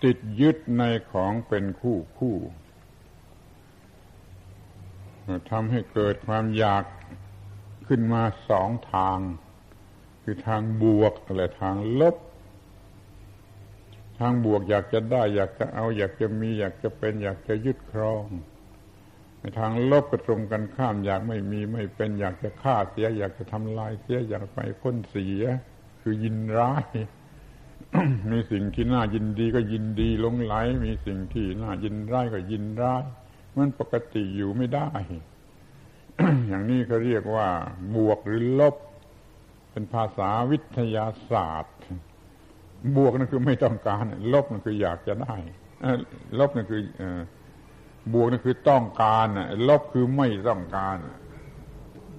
ติดยึดในของเป็นคู่คู่ ทำให้เกิดความอยากขึ้นมาสองทาง คือทางบวกและทางลบ ทางบวกอยากจะได้ อยากจะเอา อยากจะมี อยากจะเป็น อยากจะยึดครองในทางลบก็ตรงกันข้าม อยากไม่มีไม่เป็น อยากจะฆ่าเสีย อยากจะทำลายเสีย อยากไปพ้นเสีย คือยินร้ายมีสิ่งที่น่ายินดีก็ยินดีลงไหล มีสิ่งที่น่ายินร้ายก็ยินร้าย มันปกติอยู่ไม่ได้ อย่างนี้เขาเรียกว่าบวกหรือลบ เป็นภาษาวิทยาศาสตร์ บวกนั่นคือไม่ต้องการ ลบนั่นคืออยากจะได้ลบนั่นคือบวกนั่นคือต้องการลบคือไม่ต้องการ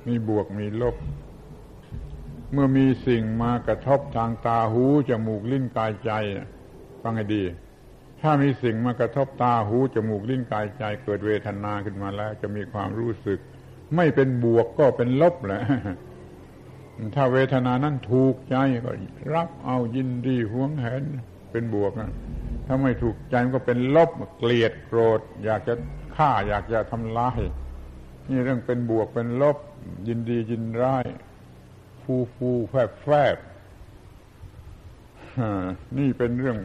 มีบวกมีลบ เมื่อมีสิ่งมากระทบทางตาหูจมูกลิ้นกายใจฟังให้ดี ถ้ามีสิ่งมากระทบตาหูจมูกลิ้นกายใจเกิดเวทนาขึ้นมาแล้ว จะมีความรู้สึก ไม่เป็นบวกก็เป็นลบแหละถ้าเวทนานั้นถูกใจก็รับเอายินดีหวงแหนเป็นบวกนะถ้าไม่ถูกใจมันก็เป็นลบเกลียดโกรธ อยากจะฆ่าอยากจะทำลายนี่เรื่องเป็นบวกเป็นลบ ยินดียินร้าย ฟูฟูแฟบแฟบนี่เป็นเรื่อง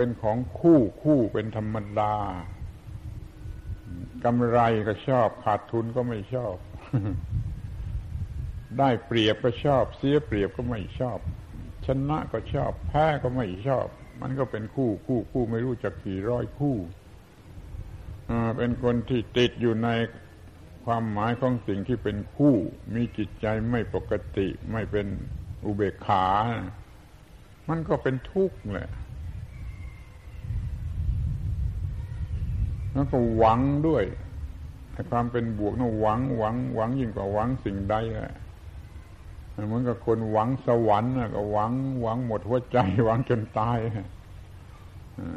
เป็นของคู่คู่เป็นธรรมดากำไรก็ชอบ ขาดทุนก็ไม่ชอบ ได้เปรียบก็ชอบ เสียเปรียบก็ไม่ชอบ ชนะก็ชอบ แพ้ก็ไม่ชอบ มันก็เป็นคู่คู่คู่ไม่รู้จักกี่ร้อยคู่เป็นคนที่ติดอยู่ในความหมายของสิ่งที่เป็นคู่ มีจิตใจไม่ปกติ ไม่เป็นอุเบกขา มันก็เป็นทุกข์แหละ แล้วก็หวังด้วยความเป็นบวกนะหวังหวังหวังยิ่งกว่าหวังสิ่งใดแหละเหมือนกับคนหวังสวรรค์ก็หวังหวังหมดหัวใจ หวังจนตาย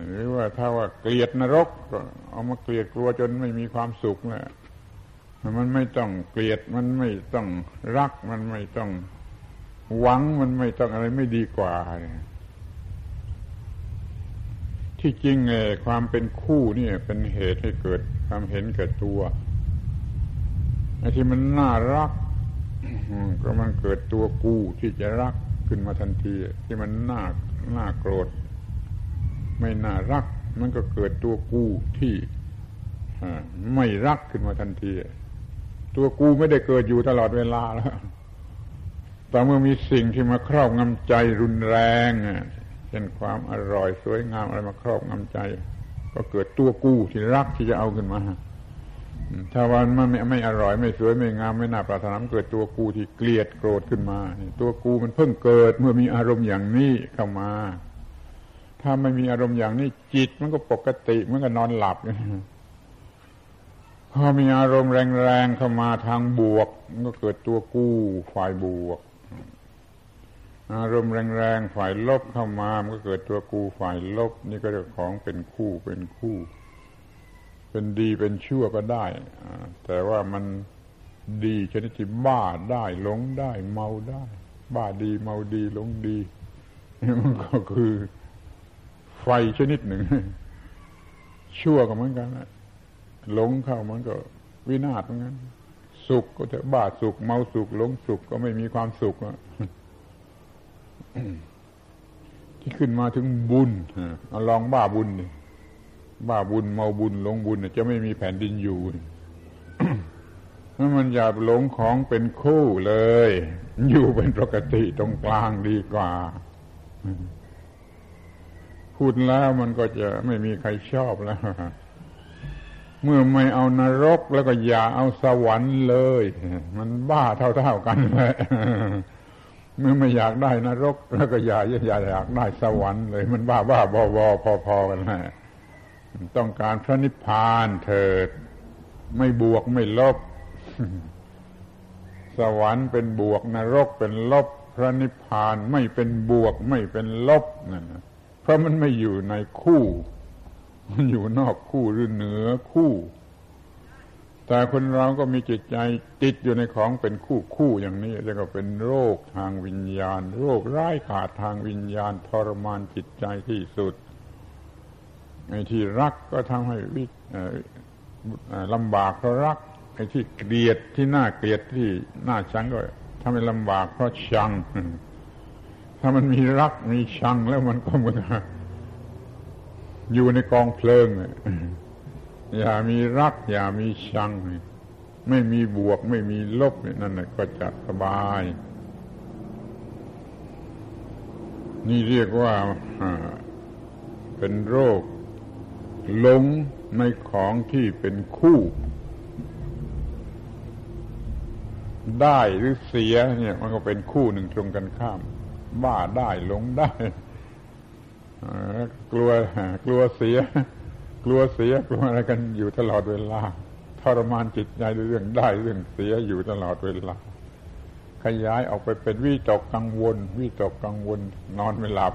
หรือว่าถ้าว่าเกลียดนรกก็เอามาเกลียดกลัวจนไม่มีความสุขแหละมันไม่ต้องเกลียดมันไม่ต้องรัก มันไม่ต้องหวังมันไม่ต้องอะไรไม่ดีกว่า ที่จริงไงความเป็นคู่นี่เป็นเหตุให้เกิดความเห็นแก่ตัวไอ้ที่มันน่ารักก็มันเกิดตัวกูที่จะรักขึ้นมาทันที ที่มันน่าน่าโกรธ ไม่น่ารัก มันก็เกิดตัวกูที่ไม่รักขึ้นมาทันที ตัวกูไม่ได้เกิดอยู่ตลอดเวลาแล้วแต่เมื่อมีสิ่งที่มาครอบงำใจรุนแรง ช่นความอร่อยสวยงามอะไรมาครอบงำใจ ก็เกิดตัวกู้ที่รักที่จะเอาขึ้นมาถ้าวันมันไม่ไม่อร่อยไม่สวยไม่งามไม่น่าปรารถนาเกิดตัวกูที่เกลียดโกรธขึ้นมา ตัวกูมันเพิ่งเกิดเมื่อมีอารมณ์อย่างนี้เข้ามา ถ้าไม่มีอารมณ์อย่างนี้จิตมันก็ปกติมันก็นอนหลับพอมีอารมณ์แรงๆเข้ามาทางบวก มันก็เกิดตัวกู้ฝ่ายบวก อารมณ์แรงๆฝ่ายลบเข้ามามันก็เกิดตัวกูฝ่ายลบ นี่ก็เรื่องของเป็นคู่เป็นคู่ เป็นดีเป็นชั่วก็ได้แต่ว่ามันดีชนิดที่บ้าได้หลงได้ เมาได้ บ้าดีเมาดีหลงดีมันก็คือ ไฟชนิดหนึ่ง ชั่วก็เหมือนกันหลงเข้ามันก็วินาศเหมือนกันสุขก็จะบ้าสุขเมาสุขหลงสุขก็ไม่มีความสุข ที่ขึ้นมาถึงบุญเอาลองบ้าบุญบ้าบุญเมาบุญหลงบุญจะไม่มีแผ่นดินอยู่ถ้ามันอย่าหลงของเป็นคู่เลย อยู่เป็นปกติตรงกลางดีกว่า พูดแล้วมันก็จะไม่มีใครชอบแล้ว เมื่อไม่เอานรกแล้วก็อย่าเอาสวรรค์เลย มันบ้าเท่าๆกันเลย เมื่อไม่อยากได้นรก แล้วก็อย่าอย่าอยากได้สวรรค์เลย มันบ้าบ้าบอบอพอๆกันแหละต้องการพระนิพพานเถิด ไม่บวกไม่ลบ สวรรค์เป็นบวกนรกเป็นลบ พระนิพพานไม่เป็นบวกไม่เป็นลบนั่นเพราะมันไม่อยู่ในคู่ มันอยู่นอกคู่หรือเหนือคู่ แต่คนเราก็มีจิตใจติดอยู่ในของเป็นคู่คู่อย่างนี้แล้วก็เป็นโรคทางวิญญาณ โรคร้ายขาดทางวิญญาณทรมานจิตใจที่สุดไอ้ที่รักก็ทำให้วิลำบากเพราะรักไอ้ที่เกลียดที่น่าเกลียดที่น่าชังก็ทำให้ลำบากเพราะชัง ถ้ามันมีรักมีชังแล้วมันก็เหมือนอยู่ในกองเพลิง อย่ามีรัก อย่ามีชัง ไม่มีบวกไม่มีลบนั่นก็จะสบาย นี่เรียกว่าเป็นโรคหลงในของที่เป็นคู่ ได้หรือเสียเนี่ยมันก็เป็นคู่หนึ่งตรงกันข้าม บ้าได้หลงได้กลัวกลัวเสีย กลัวเสียกลัวอะไรกันอยู่ตลอดเวลาทรมานจิตใจเรื่องได้เรื่องเสียอยู่ตลอดเวลา ขยายออกไปเป็นวิตกกังวลวิตกกังวล นอนไม่หลับ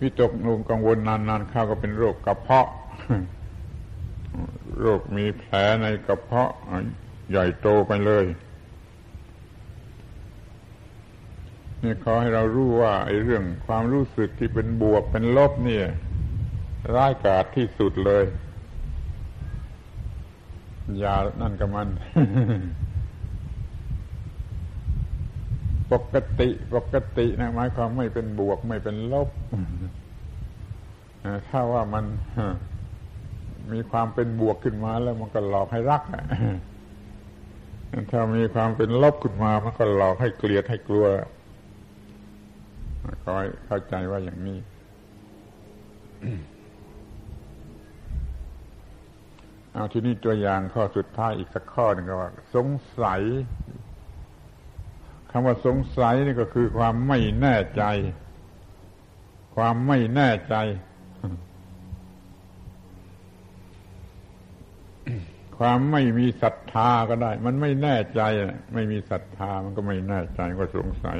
วิตกนุมกังวลนานๆเข้าก็เป็นโรคกระเพาะ โรคมีแผลในกระเพาะใหญ่โตไปเลยนี่ขอให้เรารู้ว่าไอ้เรื่องความรู้สึกที่เป็นบวกเป็นลบเนี่ย ร้ายกาจที่สุดเลย อย่านั่นกับมัน ปกติปกตินะหมายความไม่เป็นบวกไม่เป็นลบถ้าว่ามันมีความเป็นบวกขึ้นมาแล้วมันก็หลอกให้รักถ้ามีความเป็นลบขึ้นมา มันก็หลอกให้เกลียดให้กลัวก็เข้าใจว่าอย่างนี้ เอาที่นี่ตัวอย่างข้อสุดท้ายอีกสักข้อหนึ่งก็ว่า สงสัยคำว่าสงสัยนี่ก็คือความไม่แน่ใจ ความไม่แน่ใจ ความไม่มีศรัทธาก็ได้ มันไม่แน่ใจ ไม่มีศรัทธามันก็ไม่แน่ใจก็สงสัย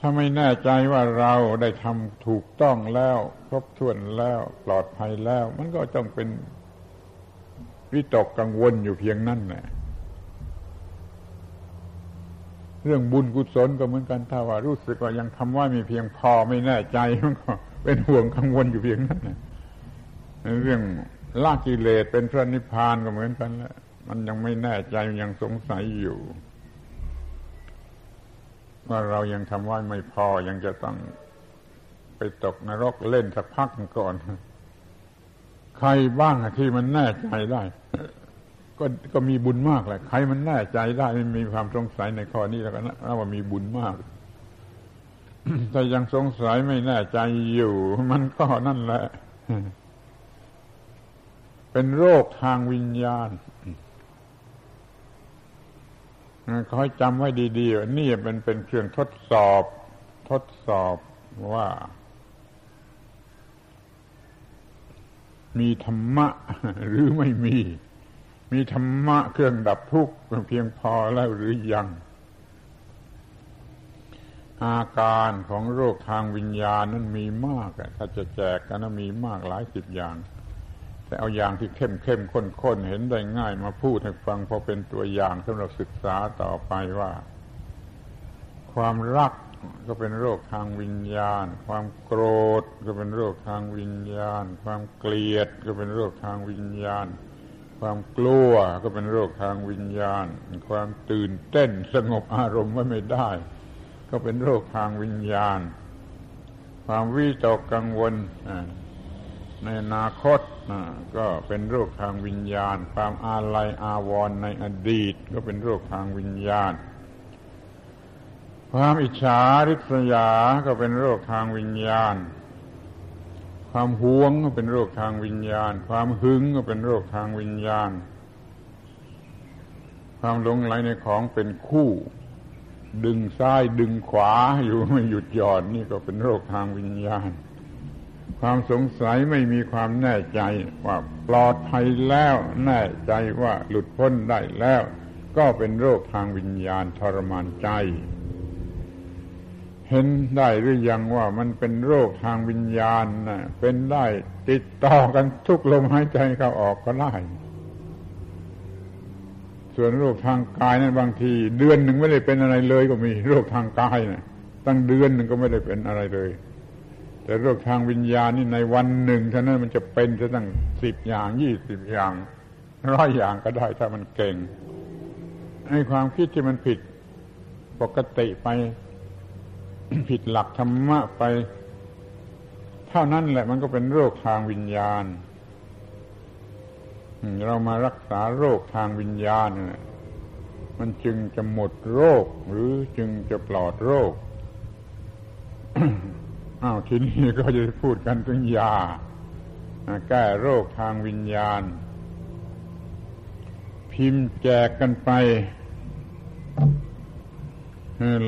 ถ้าไม่แน่ใจว่าเราได้ทำถูกต้องแล้ว ครบถ้วนแล้วปลอดภัยแล้ว มันก็ต้องเป็นวิตกกังวลอยู่เพียงนั้นแหละเรื่องบุญกุศลก็เหมือนกันถ้าว่ารู้สึกว่ายังทำว่ามีเพียงพอไม่แน่ใจมันก็เป็นห่วงกังวลอยู่เพียงนั้นเรื่องละกิเลสเป็นพระนิพพานก็เหมือนกันแล้วมันยังไม่แน่ใจยังสงสัยอยู่ ว่าเรายังทำว่าไม่พอยังจะต้องไปตกนรกเล่นสักพักก่อน ใครบ้างที่มันแน่ใจได้ ก็ก็มีบุญมากแหละ ใครมันแน่ใจได้ไม่มีความสงสัยในข้อนี้แล้วก็นะว่ามีบุญมากแต่ยังสงสัยไม่แน่ใจอยู่ มันก็นั่นแหละ เป็นโรคทางวิญญาณ ขอให้จำไว้ดีๆนี่เป็นเป็นเครื่องทดสอบ ทดสอบว่า มีธรรมะ หรือไม่มี มีธรรมะเครื่องดับทุกข์เพียงพอแล้วหรือยัง อาการของโรคทางวิญญาณนั้นมีมากถ้าจะแจกกันมีมากหลายสิบอย่าง แต่เอาอย่างที่เข้มเข้มข้นข้นเห็นได้ง่ายมาพูดให้ฟังพอเป็นตัวอย่างสำหรับศึกษาต่อไปว่า ความรักก็เป็นโรคทางวิญญาณ ความโกรธก็เป็นโรคทางวิญญาณ ความเกลียดก็เป็นโรคทางวิญญาณ ความกลัวก็เป็นโรคทางวิญญาณ ความตื่นเต้นสงบอารมณ์ไว้ไม่ได้ ก็เป็นโรคทางวิญญาณ ความวิตกกังวล ในอนาคตก็เป็นโรคทางวิญญาณ ความอาลัยอาวรณ์ในอดีต ก็เป็นโรคทางวิญญาณ ความอิจฉาริษยา ก็เป็นโรคทางวิญญาณ ความหวงก็เป็นโรคทางวิญญาณ ความหึงก็เป็นโรคทางวิญญาณ ความหลงไหลในของเป็นคู่ ดึงซ้ายดึงขวาอยู่ไม่หยุดหย่อนนี่ก็เป็นโรคทางวิญญาณ ความสงสัยไม่มีความแน่ใจว่าปลอดภัยแล้ว แน่ใจว่าหลุดพ้นได้แล้ว ก็เป็นโรคทางวิญญาณทรมานใจ เห็นได้หรือยังว่ามันเป็นโรคทางวิญญาณนะเป็นได้ติดต่อกันทุกลมหายใจเข้าออกก็ได้ ส่วนโรคทางกายนั้นบางที เดือนหนึ่งไม่ได้เป็นอะไรเลยก็มีโรคทางกายนะตั้งเดือนหนึ่งก็ไม่ได้เป็นอะไรเลย แต่โรคทางวิญญาณนี่ในวันหนึ่งเท่านั้นมันจะเป็นจะตั้งสิบอย่างยี่สิบอย่างร้อยอย่างก็ได้ถ้ามันเก่งให้ความคิดที่มันผิดปกติไป ผิดหลักธรรมะไป เท่านั้นแหละมันก็เป็นโรคทางวิญญาณ เรามารักษาโรคทางวิญญาณมันจึงจะหมดโรคหรือจึงจะปลอดโรค อ้าวทีนี้ก็จะพูดกันถึงยาแก้โรคทางวิญญาณ พิมพ์แจกกันไป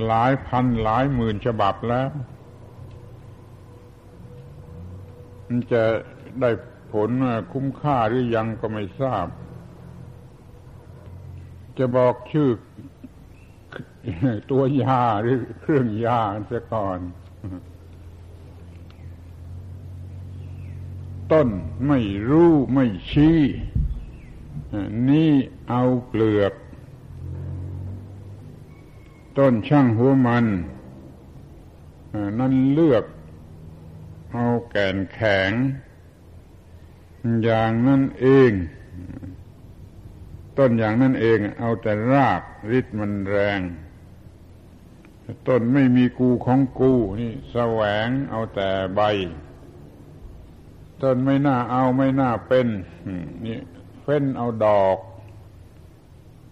หลายพันหลายหมื่นฉบับแล้ว มันจะได้ผลคุ้มค่าหรือยังก็ไม่ทราบ จะบอกชื่อตัวยาหรือเครื่องยาเสียก่อน ต้น ไม่รู้ไม่ชี้ นี่เอาเปลือก ต้นช่างหัวมัน นั่นเลือก เอาแก่นแข็ง อย่างนั้นเอง ต้นอย่างนั้นเอง เอาแต่รากฤทธิ์มันแรงต้นไม่มีกูของกูนี่แสวงเอาแต่ใบ ต้นไม่น่าเอาไม่น่าเป็นนี่เฟ้นเอาดอก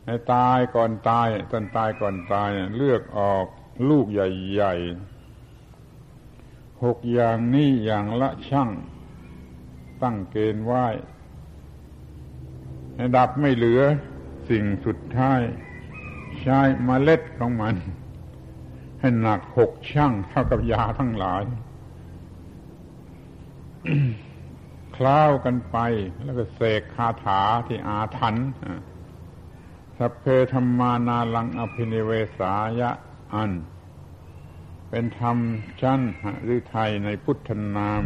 ให้ตายก่อนตายต้นตายก่อนตาย เลือกออกลูกใหญ่ๆหกอย่างนี้อย่างละช่างตั้งเกณฑ์ไว้ให้ดับไม่เหลือสิ่งสุดท้าย ใช้มเมล็ดของมัน ให้หนักหกช่างเท่ากับยาทั้งหลาย คล้าวกันไป แล้วก็เสกคาถาที่อาถรรพ์สัพเพธรรมานาลังอภินิเวสายะอัน เป็นธรรมชั้นหรือไทยในพุทธนาม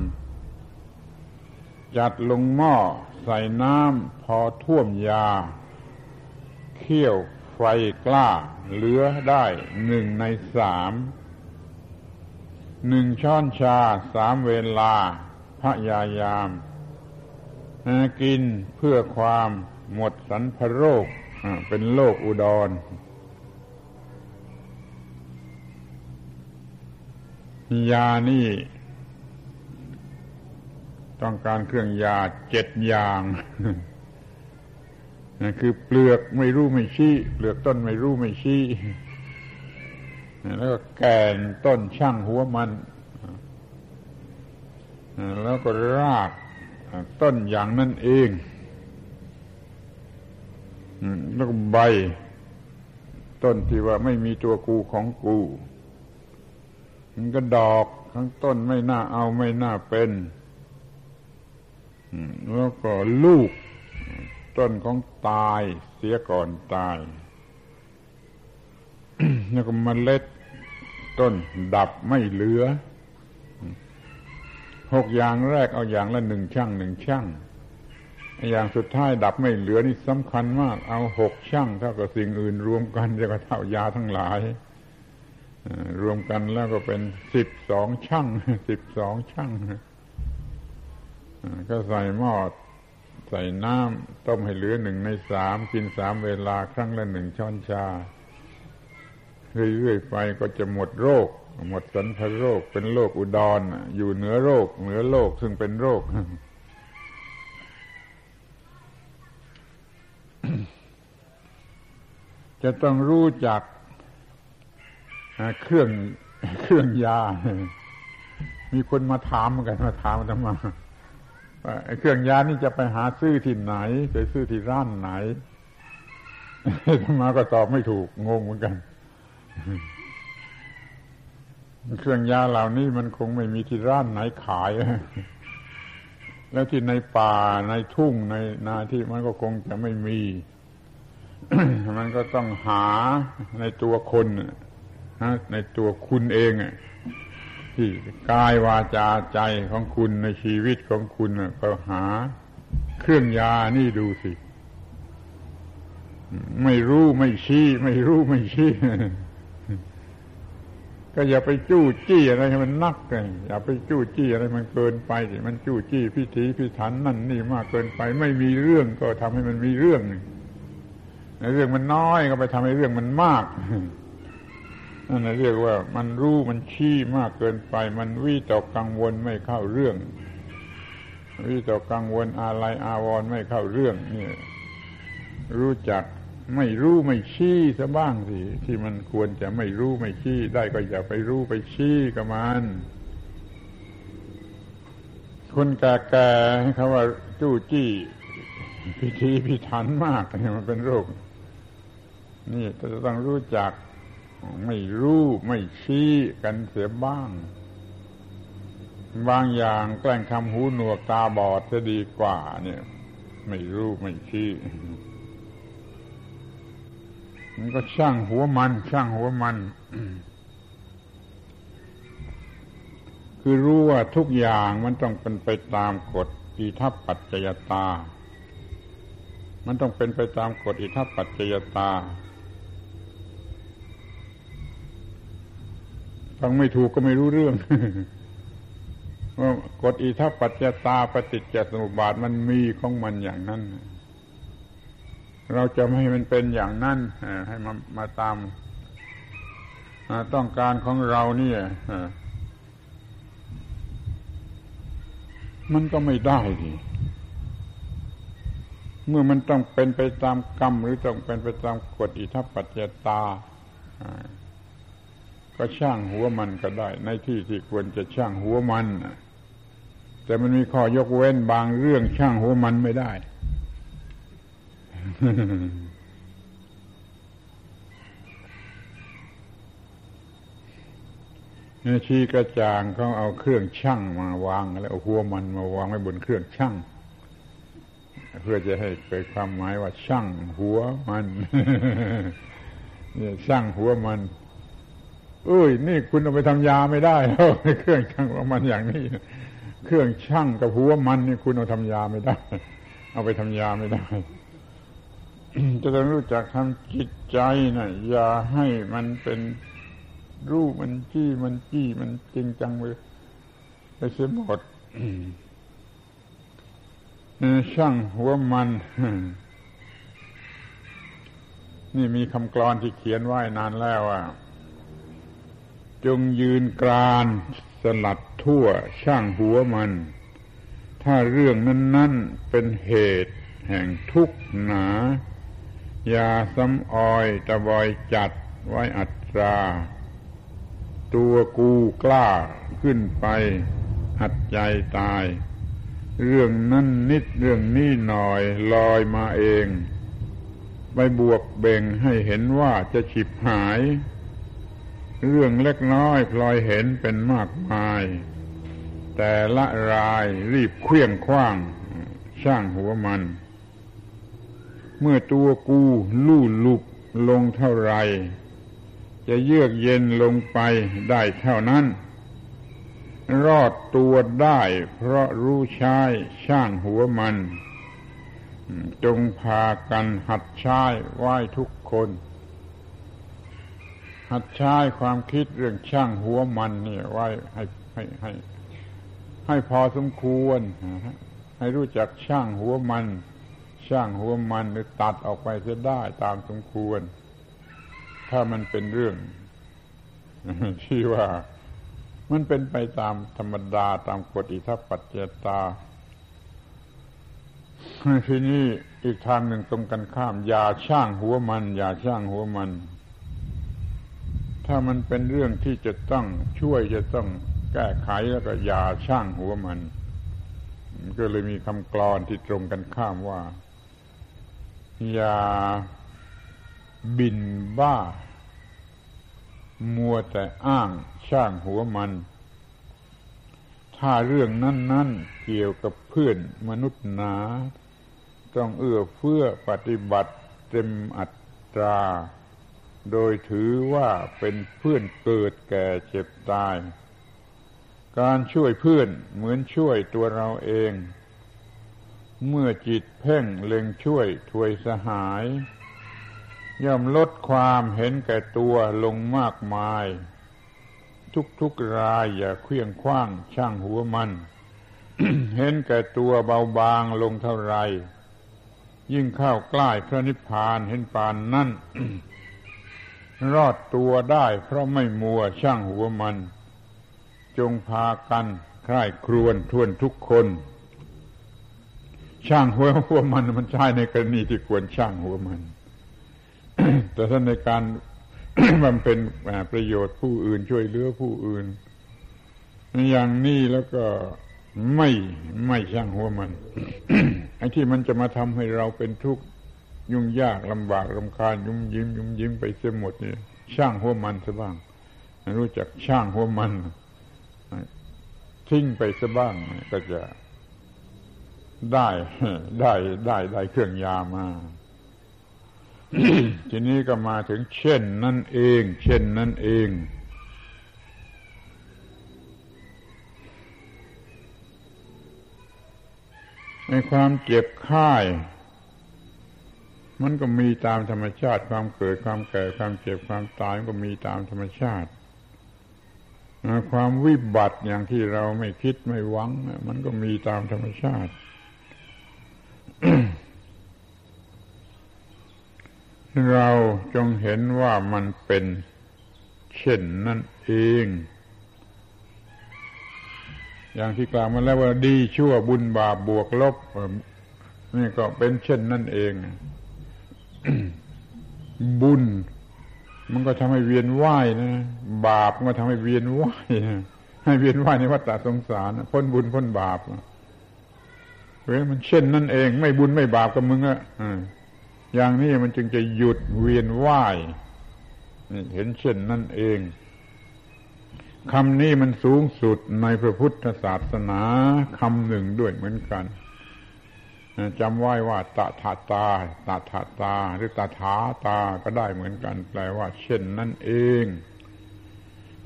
จัดลงหม้อใส่น้ำพอท่วมยา เคี่ยวไฟกล้า เหลือได้หนึ่งในสามหนึ่งช้อนชาสามเวลาพระยายาม กินเพื่อความหมดสันพโรคเป็นโรคอุดร ยานี่ ต้องการเครื่องยาเจ็ดอย่างคือเปลือกไม่รู้ไม่ชี้เปลือกต้นไม่รู้ไม่ชี้แล้วก็แก่นต้นช่างหัวมัน แล้วก็ราก ต้นอย่างนั่นเองแล้วก็ใบ ต้นที่ว่าไม่มีตัวกูของกูมันก็ดอกทั้งต้นไม่น่าเอาไม่น่าเป็นแล้วก็ลูก ต้นของตายเสียก่อนตาย แล้วก็มเมล็ด ต้นดับไม่เหลือ หกอย่างแรกเอาอย่างละหนึ่งช่างหนึ่งช่างอย่างสุดท้ายดับไม่เหลือนี่สำคัญมาก เอาหกช่างเท่ากับสิ่งอื่นรวมกันจะก็เท่ายาทั้งหลายรวมกันแล้วก็เป็นสิบสองช่างสิบสองช่างก็ใส่หม้อใส่น้ำต้มให้เหลือหนึ่งในสามกินสามเวลาครั้งละหนึ่งช้อนชา เรื่อยๆไปก็จะหมดโรค หมดสันพโรคเป็นโรคอุดรอยู่เหนือโรค เหนือโรคซึ่งเป็นโรค จะต้องรู้จักเครื่องเครื่องยา มีคนมาถามเหมือนกันมาถามทำไมาเครื่องยานี่จะไปหาซื้อที่ไหนไปซื้อที่ร้านไหนทำมาก็ตอบไม่ถูกงงเหมือนกัน เครื่องยาเหล่านี้มันคงไม่มีที่ร้านไหนขาย แล้วที่ในป่าในทุ่งในนาที่มันก็คงจะไม่มี มันก็ต้องหาในตัวคนในตัวคุณเองที่กายวาจาใจของคุณในชีวิตของคุณก็หาเครื่องยานี่ดูสิ ไม่รู้ไม่ชี้ ไม่รู้ไม่ชี้ ก็อย่าไปจู้จี้อะไรให้มันนักเลยอย่าไปจู้จี้อะไรมันเกินไปมันจู้จี้พิธีพิถันนั่นนี่มากเกินไป ไม่มีเรื่องก็ทำให้มันมีเรื่องในเรื่องมันน้อยก็ไปทำให้เรื่องมันมากนั่นเรียกว่า มันรู้มันชี้มากเกินไป มันวิตกกังวลไม่เข้าเรื่องวิตกกังวลอะไรอาวรไม่เข้าเรื่องนี่รู้จัก ไม่รู้ไม่ชี้ซะบ้างสิที่มันควรจะไม่รู้ไม่ชี้ได้ก็อย่าไปรู้ไปชี้กับมันคนแก่ๆเขาว่าจู้จี้พิธีพิถันมากเนี่ยมันเป็นโรค นี่จะต้องรู้จัก ไม่รู้ไม่ชี้กันเสียบ้าง บางอย่างแกล้งทำหูหนวกตาบอดจะดีกว่า เนี่ย ไม่รู้ไม่ชี้ มันก็ช่างหัวมัน ช่างหัวมัน คือรู้ว่าทุกอย่างมันต้องเป็นไปตามกฎอิทัปปัจจยตา มันต้องเป็นไปตามกฎอิทัปปัจจยตาฟังไม่ถูกก็ไม่รู้เรื่องว่ากฎอิทัปปัจจยตาปฏิจจสมุปบาทมันมีของมันอย่างนั้น เราจะไม่ให้มันเป็นอย่างนั้นให้มามาตามต้องการของเราเนี่ยมันก็ไม่ได้ดิเมื่อมันต้องเป็นไปตามกรรม หรือต้องเป็นไปตามกฎอิทัปปัจจตา ก็ช่างหัวมันก็ได้ ในที่ที่ควรจะช่างหัวมัน แต่มันมีข้อยกเว้นบางเรื่องช่างหัวมันไม่ได้ ชี้กระจางเขาเอาเครื่องช่างมาวางแล้วเอาหัวมันมาวางไว้บนเครื่องช่างเพื่อจะให้เกิดความหมายว่าช่างหัวมันเนี่ยช่างหัวมันเอ้ย นี่คุณเอาไปทำยาไม่ได้แล้วเครื่องช่างหัวมันอย่างนี้เครื่องช่างกับหัวมันนี่คุณเอาทำยาไม่ได้ เอาไปทำยาไม่ได้ จะต้องรู้จักทำจิตใจนะอย่าให้มันเป็นรูปมันจี้มันจี้มันจริงจังเลยไปเสียหมดช่างหัวมัน นี่มีคำกรอนที่เขียนไว้นานแล้วว่าจงยืนกรานสลัดทั่วช่างหัวมัน ถ้าเรื่องนั้น ๆ เป็นเหตุแห่งทุกข์หนาอ ย่าซ้ำออยตะบอยจัดไว้อัตรา ตัวกูกล้าขึ้นไปหัดใจตาย เรื่องนั้นนิดเรื่องนี้หน่อยลอยมาเอง ไปบวกเบ่งให้เห็นว่าจะฉิบหาย เรื่องเล็กน้อยพลอยเห็นเป็นมากมาย แต่ละรายรีบเคลี้ยงคว้าง ช่างหัวมัน เมื่อตัวกูลู่ลุกลงเท่าไรจะเยือกเย็นลงไปได้เท่านั้น รอดตัวได้เพราะรู้ใช้ช่างหัวมัน จงพากันหัดใช้ไหว้ทุกคน หัดใช้ความคิดเรื่องช่างหัวมันเนี่ไว้ให้ให้ให้ให้พอสมควร ให้รู้จักช่างหัวมัน ช่างหัวมันหรือตัดออกไปจะได้ตามสมควร ถ้ามันเป็นเรื่องที่ว่ามันเป็นไปตามธรรมดาตามกฎอิทัปปัจเจตาทีนี้อีกทางหนึ่งตรงกันข้าม อย่าช่างหัวมัน อย่าช่างหัวมัน ถ้ามันเป็นเรื่องที่จะต้องช่วยจะต้องแก้ไขแล้วก็อย่าช่างหัวมัน ก็เลยมีคำกรอนที่ตรงกันข้ามว่า อย่าบินบ้า มัวแต่อ้างช่างหัวมัน ถ้าเรื่องนั้น ๆ เกี่ยวกับเพื่อนมนุษย์หนา ต้องเอื้อเฟื้อปฏิบัติเต็มอัตรา โดยถือว่าเป็นเพื่อนเกิดแก่เจ็บตาย การช่วยเพื่อนเหมือนช่วยตัวเราเอง เมื่อจิตเพ่งเล็งช่วยถวยสหาย ย่อมลดความเห็นแก่ตัวลงมากมาย ทุกๆรายอย่าเคลื่องคว้างช่างหัวมัน เห็นแก่ตัวเบาบางลงเท่าไร ยิ่งเข้าใกล้พระนิพพานเห็นปานนั่นรอดตัวได้เพราะไม่มัวช่างหัวมัน จงพากันใคร่ครวญทวนทุกคน ช่างหัวหัวมันมันใช่ในกรณีที่ควรช่างหัวมัน แต่ถ้านในการบำเพ็ญประโยชน์ผู้อื่นช่วยเหลือผู้อื่น อย่างนี้แล้วก็ไม่ไม่ช่างหัวมันไอ้ที่มันจะมาทำให้เราเป็นทุกข์ยุ่งยากลำบากลำคาญยุ่มยิ้ม ยุ่มยิ้มไปเสียหมดนี่ช่างหัวมันซะบ้าง รู้จักช่างหัวมันทิ้งไปซะบ้างก็จะ ได้ได้ได้ได้เครื่องยามา ทีนี้ก็มาถึงเช่นนั่นเอง เช่นนั่นเองในความเจ็บไข้มันก็มีตามธรรมชาติ ความเกิดความแก่ความเจ็บความตายมันก็มีตามธรรมชาติ ความวิบัติอย่างที่เราไม่คิดไม่หวัง มันก็มีตามธรรมชาติ เราจงเห็นว่ามันเป็นเช่นนั่นเอง อย่างที่กล่าวมาแล้วว่าดีชั่วบุญบาปบวกลบนี่ก็เป็นเช่นนั่นเอง บุญ มันก็ทำให้เวียนว่ายนะ บาปมันก็ทำให้เวียนว่ายให้เวียนว่ายในวัฏสงสาร พ้นบุญพ้นบาป เฮ้ยมันเช่นนั่นเอง ไม่บุญไม่บาปกับมึงอะอย่างนี้มันจึงจะหยุดเวียนว่ายเห็นเช่นนั่นเองคำนี้มันสูงสุดในพระพุทธศาสนาคำหนึ่งด้วยเหมือนกันจำไว้ว่าตาถาตาตาถาตา หรือตาถาตาก็ได้เหมือนกัน แปลว่า เช่นนั่นเอง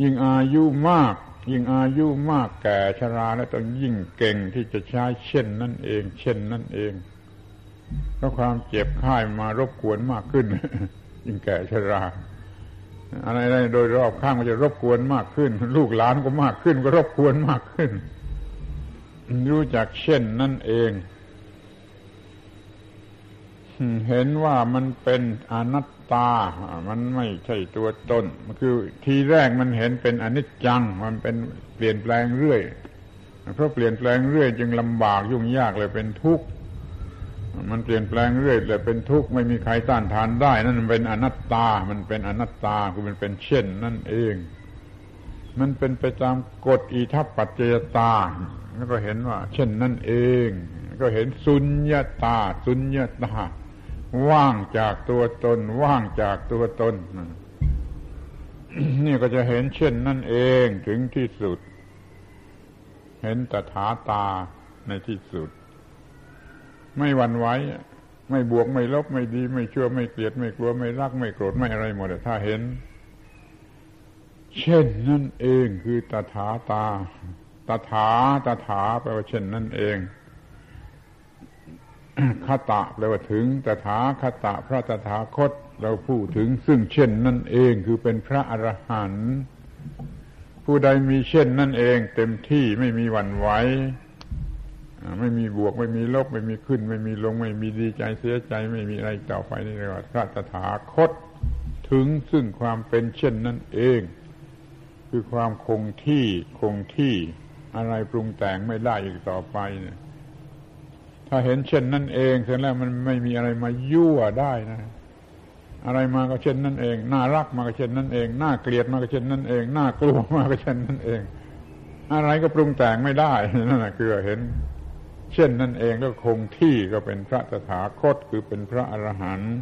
ยิ่งอายุมาก ยิ่งอายุมากแก่ชราแล้วต้องยิ่งเก่งที่จะใช้เช่นนั่นเอง เช่นนั่นเองเพราะความเจ็บไข้มารบกวนมากขึ้น ยิ่งแก่ชรา อะไรๆโดยรอบข้างมันจะรบกวนมากขึ้น ลูกหลานก็มากขึ้น ก็รบกวนมากขึ้น รู้จักเช่นนั่นเอง เห็นว่ามันเป็นอนัตตา มันไม่ใช่ตัวตนมันคือทีแรกมันเห็นเป็นอนิจจัง มันเป็นเปลี่ยนแปลงเรื่อย เพราะเปลี่ยนแปลงเรื่อย จึงลำบากยุ่งยากเลยเป็นทุกข์ มันเปลี่ยนแปลงเรื่อยเลยเป็นทุกข์ไม่มีใครต้านทานได้ นั่นมันเป็นอนัตตา มันเป็นอนัตตาคือมันเป็นเช่น นั่นเอง มันเป็นไปตามกฎอิทัปปัจจยตา แล้วก็เห็นว่า เช่นนั่นเอง ก็เห็นสุญญาตา สุญญาตา ว่างจากตัวตน ว่างจากตัวตน นี่ก็จะเห็นเช่นนั่นเองถึงที่สุด เห็นตถาตาในที่สุด ไม่หวั่นไหวไม่บวกไม่ลบไม่ดี ไม่ชั่วไม่เกลียดไม่กลัวไม่รักไม่โกรธไม่อะไรหมดถ้าเห็น เช่นนั่นเองคือตถาตาตถาตถาแปลว่าเช่นนั่นเอง คตะแปลว่าถึงตถาคตะพระตถาคตเราพูดถึงซึ่งเช่นนั่นเองคือเป็นพระอรหันต์ผู้ใดมีเช่นนั่นเองเต็มที่ไม่มีหวั่นไหวไม่มีบวกไม่มีลบ ไม่มีขึ้น ไม่มีลง ไม่มีดีใจเสียใจ ไม่มีอะไรต่อไปนี่เรียกว่าพระตถาคต ถึงซึ่งความเป็นเช่นนั่นเอง คือความคงที่คงที่อะไรปรุงแต่งไม่ได้อีกต่อไปเนี่ย ถ้าเห็นเช่นนั่นเองเสร็จแล้วมันไม่มีอะไรมายั่วได้นะ อะไรมาก็เช่นนั่นเอง น่ารักมาก็เช่นนั่นเองน่าเกลียดมาก็เช่นนั่นเองน่ากลัวมาก็เช่นนั่นเอง อะไรก็ปรุงแต่งไม่ได้นั่นแหละคือเห็น เช่นนั่นเองก็คงที่ก็เป็นพระตถาคตคือเป็นพระอรหันต์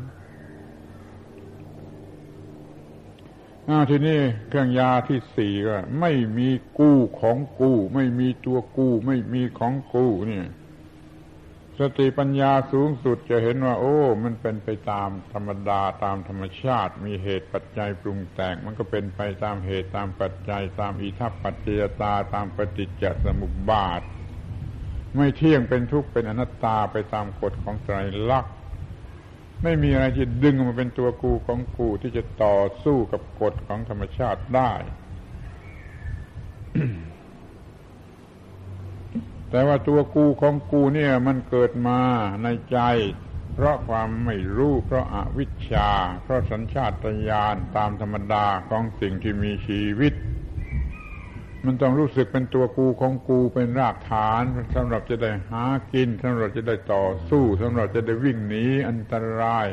อาทีนี้เครื่องยาที่สี่ก็ไม่มีกู้ของกู้ ไม่มีตัวกู้ ไม่มีของกู้เนี่ย สติปัญญาสูงสุดจะเห็นว่า โอ้ มันเป็นไปตามธรรมดาตามธรรมชาติ มีเหตุปัจจัยปรุงแต่ง มันก็เป็นไปตามเหตุตามปัจจัย ตามอิทัปปัจจยตาตามปฏิจจสมุปบาท ไม่เที่ยงเป็นทุกข์เป็นอนัตตาไปตามกฎของไตรลักษณ์ไม่มีอะไรที่ดึงมาเป็นตัวกูของกูที่จะต่อสู้กับกฎของธรรมชาติได้ แต่ว่าตัวกูของกูเนี่ยมันเกิดมาในใจ เพราะความไม่รู้ เพราะอาวิชชา เพราะสัญชาตญาณตามธรรมดาของสิ่งที่มีชีวิต มันต้องรู้สึกเป็นตัวกูของกูเป็นรากฐานสำหรับจะได้หากินสำหรับจะได้ต่อสู้สำหรับจะได้วิ่งหนีอันตราย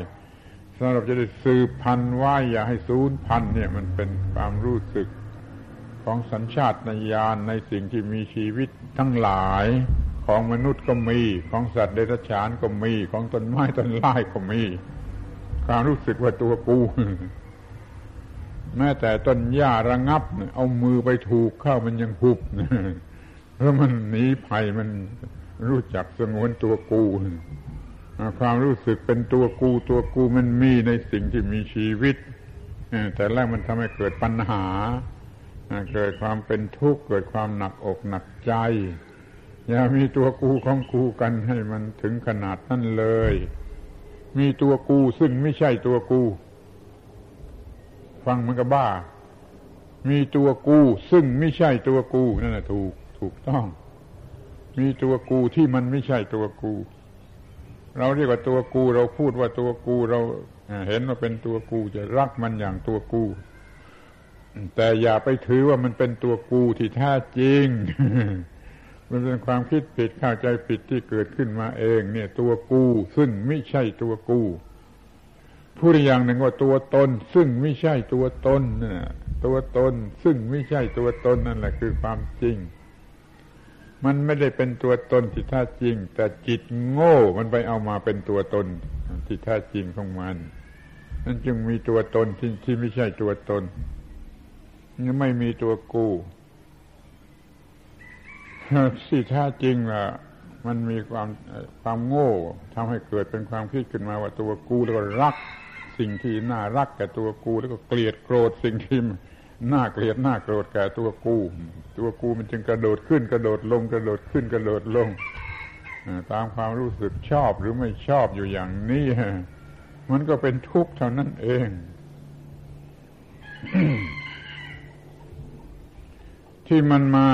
สำหรับจะได้สืบพันธุ์ว่าอย่าให้สูญพันธุ์เนี่ยมันเป็นความรู้สึก ของสัญชาตญาณในสิ่งที่มีชีวิตทั้งหลายของมนุษย์ก็มี ของสัตว์เดรัจฉานก็มี ของต้นไม้ต้นไม้ก็มี ความรู้สึกว่าตัวกูแม้แต่ต้นหญ้าระงับ เอามือไปถูกเข้ามันยังหุบเพราะมันหนีภัยมันรู้จักสงวนตัวกูความรู้สึกเป็นตัวกูตัวกูมันมีในสิ่งที่มีชีวิตแต่แรกมันทำให้เกิดปัญหา เกิดความเป็นทุกข์ เกิดความหนักอกหนักใจ อย่ามีตัวกูของกูกันให้มันถึงขนาดนั้นเลย มีตัวกูซึ่งไม่ใช่ตัวกู ฟังมันก็บ้า มีตัวกูซึ่งไม่ใช่ตัวกูนั่นแหละถูกถูกต้อง มีตัวกูที่มันไม่ใช่ตัวกู เราเรียกว่าตัวกู เราพูดว่าตัวกูเราเห็นว่าเป็นตัวกูจะรักมันอย่างตัวกู แต่อย่าไปถือว่ามันเป็นตัวกูที่แท้จริง มันเป็นความคิดผิดเข้าใจผิดที่เกิดขึ้นมาเอง เนี่ย ตัวกูซึ่งไม่ใช่ตัวกูพูดอย่างหนึ่งว่าตัวตน ซึ่งไม่ใช่ตัวตนน่ะตัวตน ซึ่งไม่ใช่ตัวตนนั่นแหละคือความจริง มันไม่ได้เป็นตัวตนที่แท้จริง แต่จิตโง่ มันไปเอามาเป็นตัวตนที่แท้จริงของมัน นั่นจึงมีตัวตนที่ที่ไม่ใช่ตัวตน ไม่มีตัวกูที่แท้จริงล่ะ มันมีความความโง่ทำให้เกิดเป็นความคิดขึ้นมาว่าตัวกูแล้วก็รัก สิ่งที่น่ารักแก่ตัวกูแล้วก็เกลียดโกรธสิ่งที่น่าเกลียดน่าโกรธแก่ตัวกู ตัวกูมันจึงกระโดดขึ้น กระโดดลง กระโดดขึ้น กระโดดลงตามความรู้สึกชอบหรือไม่ชอบอยู่อย่างนี้มันก็เป็นทุกข์เท่านั้นเอง ที่มันมา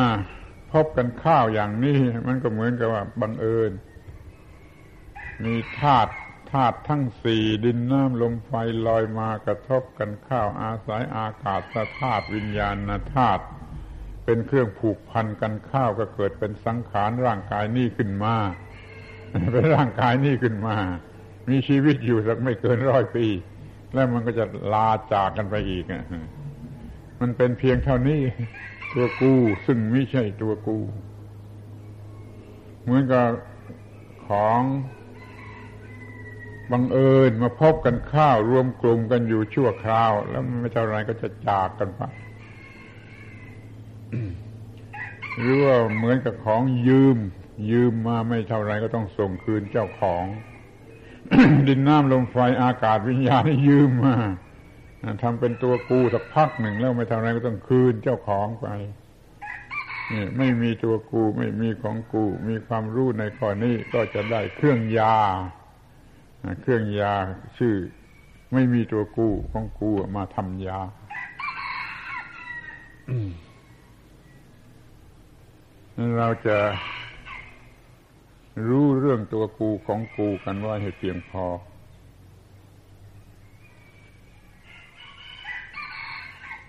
พบกันข้าวอย่างนี้ มันก็เหมือนกับว่าบังเอิญ มีธาตุธาตุทั้งสี่ดินน้ำลมไฟลอยมากระทบกันข้าวอาศัยอากาศธาตุวิญญาณธาตุเป็นเครื่องผูกพันกันข้าวก็เกิดเป็นสังขารร่างกายนี้ขึ้นมา เป็นร่างกายนี้ขึ้นมา มีชีวิตอยู่สักไม่เกินร้อยปี แล้วมันก็จะลาจากกันไปอีกมันเป็นเพียงเท่านี้ ตัวกูซึ่งไม่ใช่ตัวกู เหมือนกับของบังเอิญมาพบกันข้าวรวมกลุ่มกันอยู่ชั่วคราว แล้วไม่เท่าไรก็จะจากกันไปหรือว่าเหมือนกับของยืม ยืมมาไม่เท่าไรก็ต้องส่งคืนเจ้าของ ดินน้ำลมไฟอากาศวิญญาณยืมมา ทำเป็นตัวกูสักพักหนึ่งแล้วไม่เท่าไรก็ต้องคืนเจ้าของไปนี่ไม่มีตัวกูไม่มีของกู มีความรู้ในข้อนี้ก็จะได้เครื่องยา เครื่องยาชื่อ ไม่มีตัวกูของกูมาทำยาเราจะรู้เรื่องตัวกูของกูกันว่าให้เพียงพอ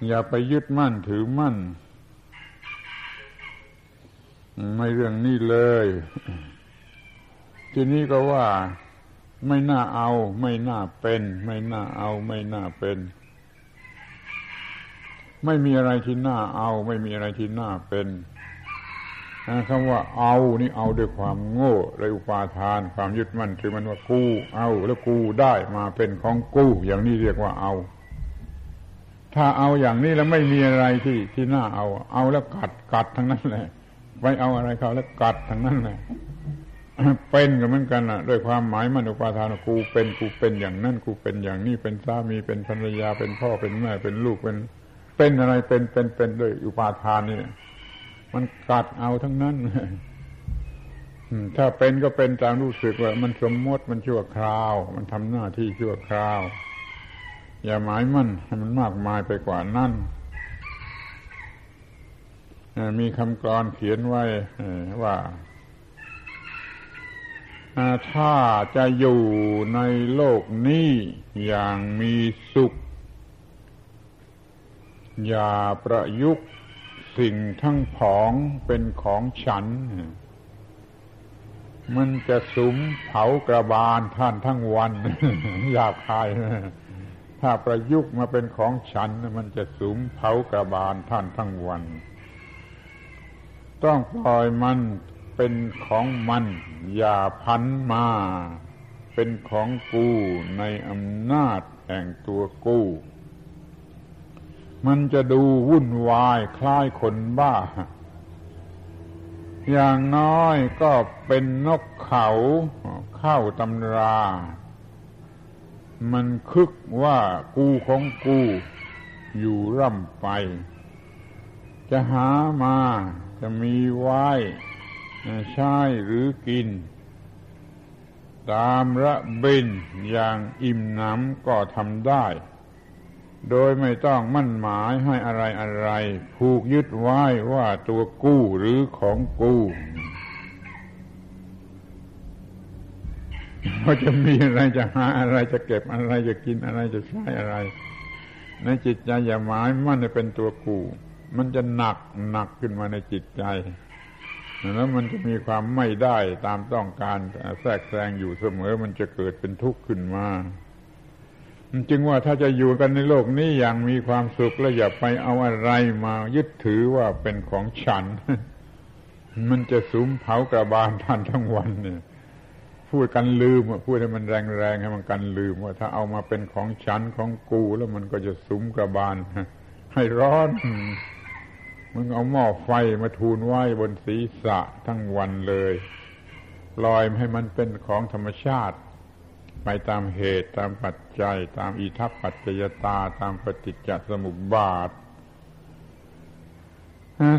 อย่าไปยึดมั่นถือมั่นไม่เรื่องนี้เลย ทีนี้ก็ว่าไม่น่าเอา ไม่น่าเป็น ไม่น่าเอา ไม่น่าเป็น ไม่มีอะไรที่น่าเอา ไม่มีอะไรที่น่าเป็นคำว่าเอานี่เอาด้วยความโง่และอุปาทาน ความยึดมั่นคือมันว่ากูเอา แล้วกูได้มาเป็นของกู อย่างนี้เรียกว่าเอา ถ้าเอาอย่างนี้แล้วไม่มีอะไรที่ที่น่าเอา เอาแล้วกัดกัดทั้งนั้นแหละไปเอาอะไรเขาแล้วกัดทั้งนั้นแหละเป็นกันเหมือนกันนะด้วยความหมายมันอุปาทานกูเป็นกูเป็นอย่างนั้นกูเป็นอย่างนี้เป็นสามีเป็นภรรยาเป็นพ่อเป็นแม่เป็นลูกเป็น เป็นอะไรเป็นเป็นเป็นด้วยอุปาทานนี่มันกัดเอาทั้งนั้นถ้าเป็นก็เป็นตามรู้สึกว่า มันสมมติมันชั่วคราว มันทำหน้าที่ชั่วคราว อย่าหมายมั่นให้มันมากมายไปกว่านั้นมีคำกรอนเขียนไว้ว่า ถ้าจะอยู่ในโลกนี้อย่างมีสุข อย่าประยุกต์สิ่งทั้งผองเป็นของฉัน มันจะสุมเผากระบาลท่านทั้งวัน อยากคาย ถ้าประยุกต์มาเป็นของฉันมันจะสุมเผากระบาลท่านทั้งวัน ต้องปล่อยมันเป็นของมัน อย่าพันมา เป็นของกูในอำนาจแห่งตัวกูมันจะดูวุ่นวายคล้ายคนบ้า อย่างน้อยก็เป็นนกเขาเข้าตำรา มันคึกว่ากูของกูอยู่ร่ำไป จะหามาจะมีไว้ใช้หรือกิน ตามระเบินอย่างอิ่มหนำก็ทำได้ โดยไม่ต้องมั่นหมายให้อะไรอะไร ผูกยึดไว้ว่าตัวกู้หรือของกู้ ว่าจะมีอะไรจะหาอะไรจะเก็บอะไรจะกินอะไรจะใช้อะไรในจิตใจอย่าหมายมั่นเป็นตัวกู มันจะหนักหนักขึ้นมาในจิตใจ แล้วมันจะมีความไม่ได้ตามต้องการแทรกแซงอยู่เสมอ มันจะเกิดเป็นทุกข์ขึ้นมาจึงว่าถ้าจะอยู่กันในโลกนี้อย่างมีความสุขแล้วอย่าไปเอาอะไรมายึดถือว่าเป็นของฉัน มันจะสุมเผากระบาลท่านทั้งวันเนี่ย พูดกันลืมพูดให้มันแรงๆให้มันกันลืมว่าถ้าเอามาเป็นของฉันของกูแล้วมันก็จะสุมกระบาลให้ร้อนมึงเอาหม้อไฟมาทูลไหว้บนศีรษะทั้งวันเลยลอยให้มันเป็นของธรรมชาติ ไปตามเหตุตามปัจจัย ตามอิทัปปัจจยตาตามปฏิจจสมุปบาท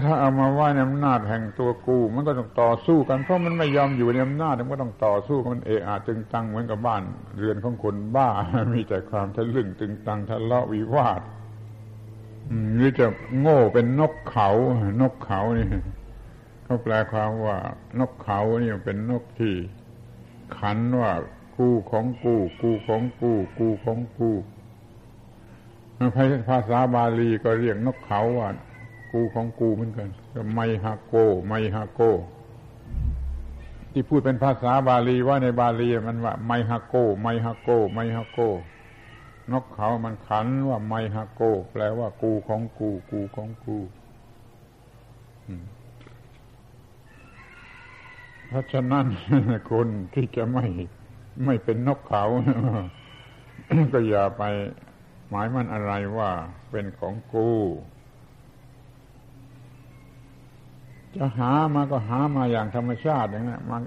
ถ้าเอามาว่าในอำนาจแห่งตัวกู มันก็ต้องต่อสู้กันเพราะมันไม่ยอมอยู่ในอำนาจมันก็ต้องต่อสู้มันเอะอะตึงตังเหมือนกับบ้าน เรือนของคนบ้า มีแต่ความทะลึ่งตึงตังทะเลาะวิวาทหรือจะโง่เป็นนกเขา นกเขานี่เขาแปลความว่า นกเขานี่เป็นนกที่ ขันว่ากูของกู กูของกู กูของกูภาษาบาลีก็เรียกนกเขาว่า กูของกูเหมือนกันไมฮาโก ไมฮาโก ที่พูดเป็นภาษาบาลีว่าในบาลีมันว่า ไมฮาโก ไมฮาโก ไมฮาโก นกเขามันขันว่าไมฮาโก แปลว่ากูของกู กูของกูเพราะฉะนั้นคนที่จะไม่ไม่เป็นนกเขาก็อย่าไปหมายมันอะไรว่าเป็นของกู จะหามาก็หามาอย่างธรรมชาติอย่างนั้นมา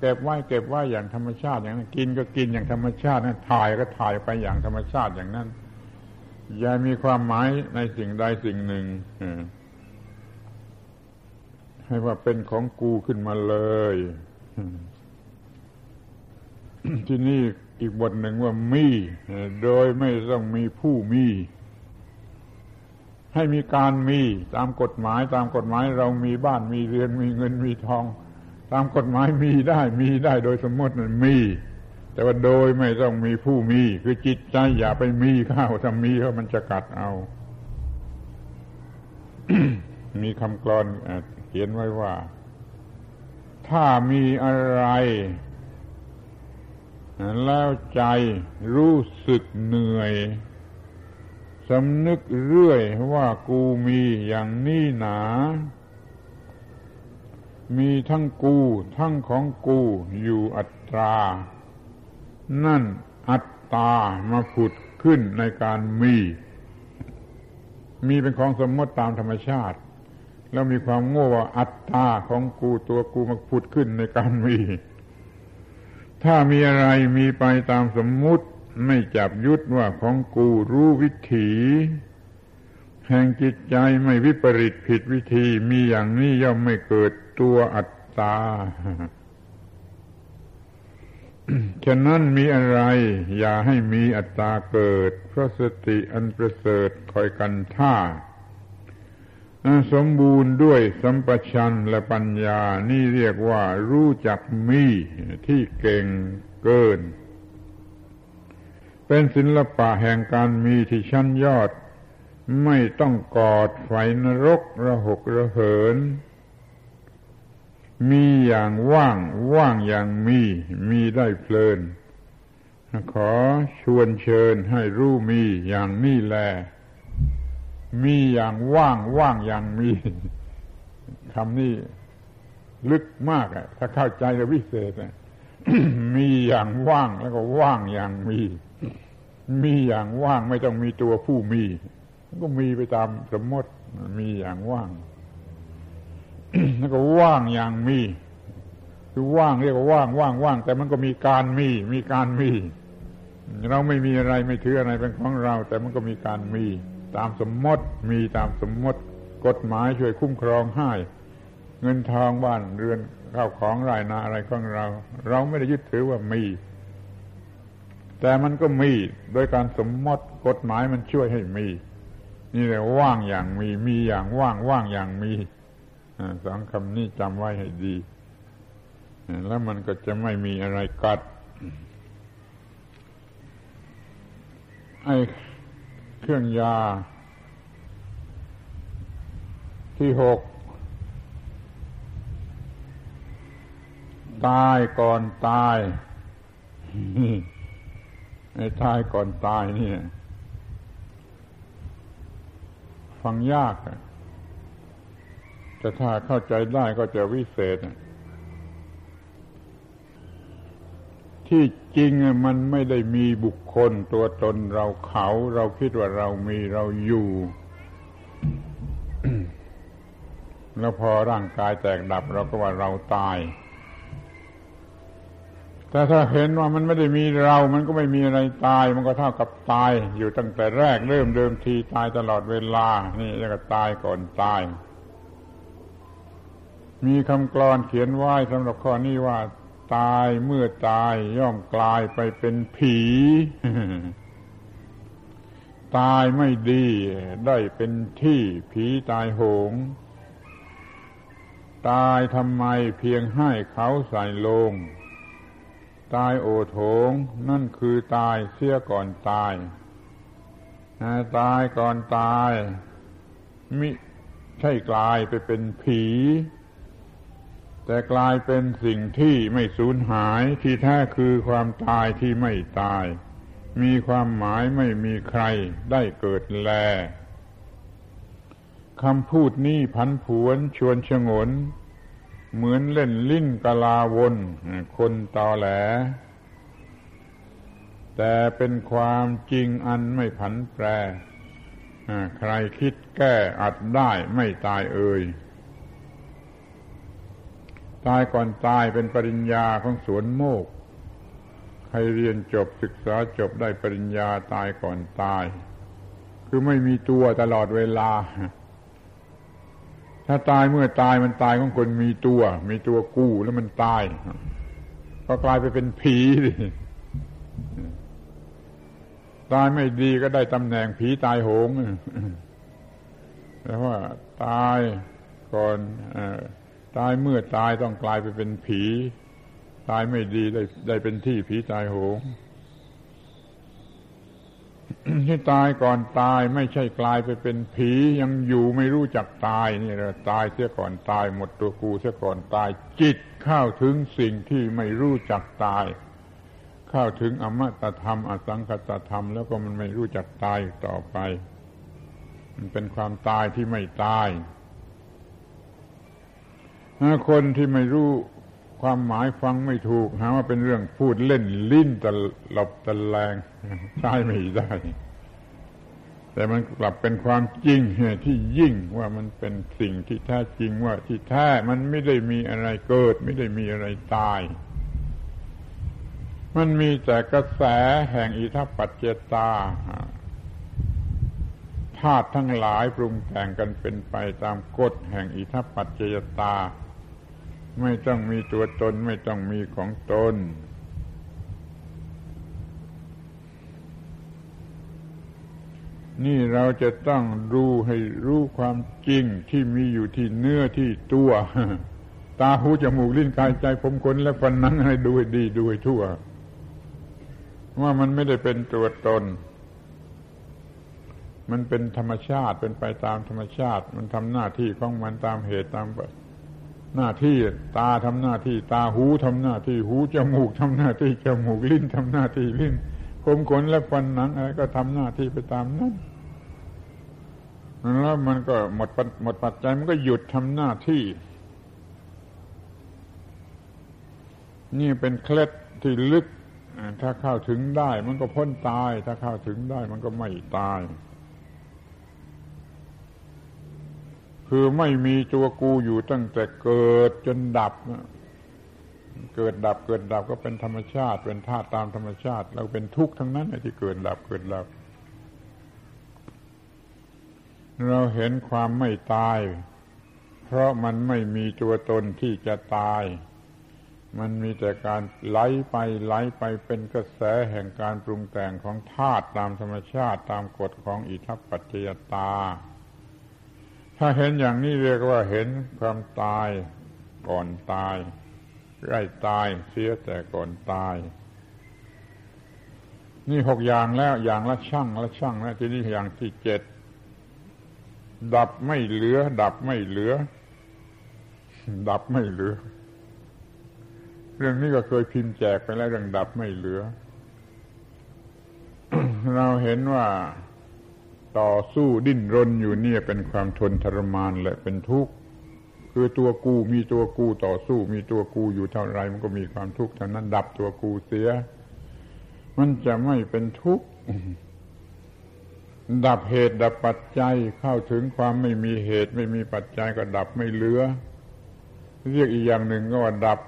เก็บไว้เก็บไว้อย่างธรรมชาติอย่างนั้น กินก็กินอย่างธรรมชาตินะถ่ายก็ถ่ายไปอย่างธรรมชาติอย่างนั้นอย่ามีความหมายในสิ่งใดสิ่งหนึ่งให้ว่าเป็นของกูขึ้นมาเลยที่นี่อีกบทหนึ่งว่ามี โดยไม่ต้องมีผู้มี ให้มีการมีตามกฎหมาย ตามกฎหมายเรามีบ้านมีเรือนมีเงินมีทอง ตามกฎหมายมีได้มีได้โดยสมมติมันมี แต่ว่าโดยไม่ต้องมีผู้มี คือจิตใจอย่าไปมีข้าวถ้ามีเพราะมันจะกัดเอา มีคำกรอนเขียนไว้ว่า ถ้ามีอะไรแล้วใจรู้สึกเหนื่อยำนึกเรื่อยว่ากูมีอย่างนี้หนา มีทั้งกูทั้งของกูอยู่อัตรา นั่นอัตตามาผุดขึ้นในการมี มีเป็นของสมมติตามธรรมชาติ แล้วมีความโง่ว่าอัตตาของกูตัวกูมาผุดขึ้นในการมี ถ้ามีอะไรมีไปตามสมมุติ ไม่จับยุดว่าของกูรู้วิถีแห่งจิตใจไม่วิปริตผิดวิธีมีอย่างนี้ย่อมไม่เกิดตัวอัตตา ฉะนั้นมีอะไร อย่าให้มีอัตตาเกิด เพราะสติอันประเสริฐคอยกันท่า สมบูรณ์ด้วยสัมปชัญและปัญญานี่เรียกว่ารู้จักมีที่เก่งเกิน เป็นศิลปะแห่งการมีที่ชั้นยอด ไม่ต้องกอดไฟนรกระหกระเหิน มีอย่างว่างว่างอย่างมีมีได้เพลิน ขอชวนเชิญให้รู้มีอย่างนี้แล มีอย่างว่างว่างอย่างมีคำนี้ลึกมากอะถ้าเข้าใจจะวิเศษมีอย่างว่างแล้วก็ว่างอย่างมี มีอย่างว่างไม่ต้องมีตัวผู้มีก็มีไปตามสมมติมีอย่างว่าง แล้วก็ว่างอย่างมี คือว่างเรียกว่าว่างว่างว่าง แต่มันก็มีการมี มีการมี เราไม่มีอะไรไม่ถืออะไรเป็นของเรา แต่มันก็มีการมี ตามสมมติมีตามสมมติ กฎหมายช่วยคุ้มครองให้ เงินทองบ้านเรือนข้าวของรายนาอะไรของเรา เราไม่ได้ยึดถือว่ามี แต่มันก็มีโดยการสมมติกฎหมายมันช่วยให้มี นี่แหละว่างอย่างมี มีอย่างว่างว่างอย่างมีสองคำนี้จำไว้ให้ดี แล้วมันก็จะไม่มีอะไรกัดไอ้เครื่องยา ที่หกตายก่อนตาย ตายก่อนตายนี่ฟังยากแต่ถ้าเข้าใจได้ก็จะวิเศษ ที่จริงมันไม่ได้มีบุคคลตัวตนเราเขา เราคิดว่าเรามีเราอยู่ แล้วพอร่างกายแตกดับเราก็ว่าเราตาย แต่ถ้าเห็นว่ามันไม่ได้มีเรา มันก็ไม่มีอะไรตาย มันก็เท่ากับตาย อยู่ตั้งแต่แรกเริ่มเดิมทีตายตลอดเวลา นี่เรียกว่าตายก่อนตาย มีคำกลอนเขียนไว้สำหรับข้อนี้ว่า ตายเมื่อตายย่อมกลายไปเป็นผี ตายไม่ดีได้เป็นที่ผีตายโหง ตายทำไมเพียงให้เขาใส่ลง ตายโอโถง นั่นคือตายเสียก่อนตาย ตายก่อนตาย มิใช่กลายไปเป็นผี แต่กลายเป็นสิ่งที่ไม่สูญหายที่แท้คือความตายที่ไม่ตาย มีความหมายไม่มีใครได้เกิดแลคำพูดนี้พันผวนชวนชงน เหมือนเล่นลิ้นกลาวนคนตอแหล แต่เป็นความจริงอันไม่ผันแปรใครคิดแก้อัดได้ไม่ตายเอ่ยตายก่อนตายเป็นปริญญาของสวนโมก ใครเรียนจบศึกษาจบได้ปริญญาตายก่อนตาย คือไม่มีตัวตลอดเวลา ถ้าตายเมื่อตายมันตายของคนมีตัว มีตัวกู้แล้วมันตาย ก็กลายไปเป็นผีดิตายไม่ดีก็ได้ตำแหน่งผีตายโหงแต่ว่าตายก่อนตายเมื่อตายต้องกลายไปเป็นผี ตายไม่ดีได้ได้เป็นที่ผีตายโหง ที่ตายก่อนตายไม่ใช่กลายไปเป็นผียังอยู่ไม่รู้จักตายนี่เราตายเสียก่อนตายหมดตัวกูเสียก่อนตายจิตเข้าถึงสิ่งที่ไม่รู้จักตาย เข้าถึงอมตะธรรม อสังคตธรรม แล้วก็มันไม่รู้จักตายต่อไป มันเป็นความตายที่ไม่ตายคนที่ไม่รู้ ความหมายฟังไม่ถูกหาว่าเป็นเรื่องพูดเล่นลิ้นตลบตะแลงใช้ไม่ได้ แต่มันกลับเป็นความจริงที่ยิ่งว่ามันเป็นสิ่งที่แท้จริงว่าที่แท้มันไม่ได้มีอะไรเกิด ไม่ได้มีอะไรตาย มันมีแต่กระแสแห่งอิทัปปัจเจตาธาตุทั้งหลายปรุงแต่งกันเป็นไปตามกฎแห่งอิทัปปัจเจตา ไม่ต้องมีตัวตนไม่ต้องมีของตน นี่เราจะต้องรู้ให้รู้ความจริงที่มีอยู่ที่เนื้อที่ตัว ตาหูจมูกลิ้นกายใจผมขนและฟันนังให้ดูให้ดีดูให้ทั่ว ว่ามันไม่ได้เป็นตัวตน มันเป็นธรรมชาติเป็นไปตามธรรมชาติ มันทำหน้าที่ของมันตามเหตุตาม หน้าที่ตาทำหน้าที่ตาหูทำหน้าที่หูจมูกทำหน้าที่จมูกลิ้นทำหน้าที่ลิ้นผมขนและฟันหนังอะไรก็ทำหน้าที่ไปตามนั้นแล้วมันก็หมดหมดปัจจัยมันก็หยุดทำหน้าที่ นี่เป็นเคล็ดที่ลึกถ้าเข้าถึงได้ มันก็พ้นตาย ถ้าเข้าถึงได้ มันก็ไม่ตาย คือไม่มีตัวกูอยู่ตั้งแต่เกิดจนดับ เกิดดับเกิดดับก็เป็นธรรมชาติ เป็นธาตุตามธรรมชาติ เราเป็นทุกข์ทั้งนั้นที่เกิดดับเกิดดับ เราเห็นความไม่ตาย เพราะมันไม่มีตัวตนที่จะตาย มันมีแต่การไหลไปไหลไปเป็นกระแสแห่งการปรุงแต่งของธาตุตามธรรมชาติตามกฎของอิทัปปัจจยตา ถ้าเห็นอย่างนี้เรียกว่าเห็นความตายก่อนตายใกล้ตายเสียแต่ก่อนตาย นี่หกอย่างแล้วอย่างละช่างละช่างแล้วทีนี้อย่างที่เจ็ดดับไม่เหลือ ดับไม่เหลือ ดับไม่เหลือ เรื่องนี้ก็เคยพิมพ์แจกไปแล้วเรื่องดับไม่เหลือ เราเห็นว่า ต่อสู้ดิ้นรนอยู่เนี่ยเป็นความทนทรมานและเป็นทุกข์คือตัวกูมีตัวกูต่อสู้ มีตัวกูอยู่เท่าไรมันก็มีความทุกข์เท่านั้นดับตัวกูเสีย มันจะไม่เป็นทุกข์ดับเหตุดับปัจจัยเข้าถึงความไม่มีเหตุ ไม่มีปัจจัยก็ดับไม่เหลือ เรียกอีกอย่างหนึ่งก็ว่าดับ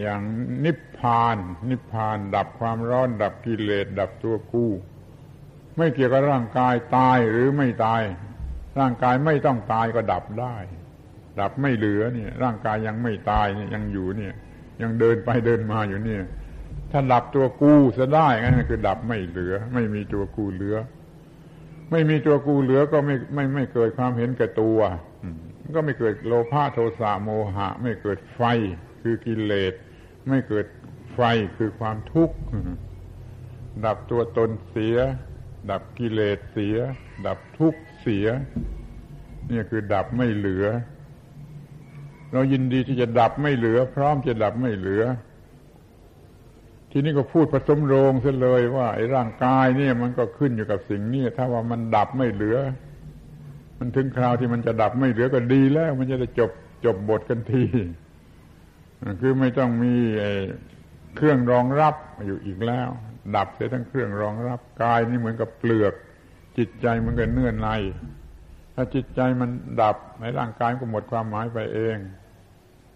อย่างนิพพาน นิพพาน ดับความร้อน ดับกิเลสดับตัวกู้ ไม่เกี่ยวกับร่างกายตายหรือไม่ตาย ร่างกายไม่ต้องตายก็ดับได้ ดับไม่เหลือเนี่ย ร่างกายยังไม่ตายเนี่ยยังอยู่เนี่ย ยังเดินไปเดินมาอยู่เนี่ย ถ้าดับตัวกูจะได้นั่นคือดับไม่เหลือ ไม่มีตัวกูเหลือ ไม่มีตัวกูเหลือก็ไม่ไม่ไม่เกิดความเห็นแก่ตัวก็ไม่เกิดโลภะโทสะโมหะ ไม่เกิดไฟคือกิเลสไม่เกิดไฟคือความทุกข์ดับตัวตนเสีย ดับกิเลสเสีย ดับทุกข์เสีย นี่คือดับไม่เหลือ เรายินดีที่จะดับไม่เหลือ พร้อมจะดับไม่เหลือ ทีนี้ก็พูดผสมโรงซะเลยว่าไอ้ร่างกายเนี่ยมันก็ขึ้นอยู่กับสิ่งนี้ถ้าว่ามันดับไม่เหลือ มันถึงคราวที่มันจะดับไม่เหลือก็ดีแล้ว มันจะได้จบจบบทกันทีคือไม่ต้องมีเครื่องรองรับอยู่อีกแล้ว ดับเสียทั้งเครื่องรองรับกายนี่เหมือนกับเปลือก จิตใจมันก็เนื้อใน ถ้าจิตใจมันดับในร่างกายก็หมดความหมายไปเอง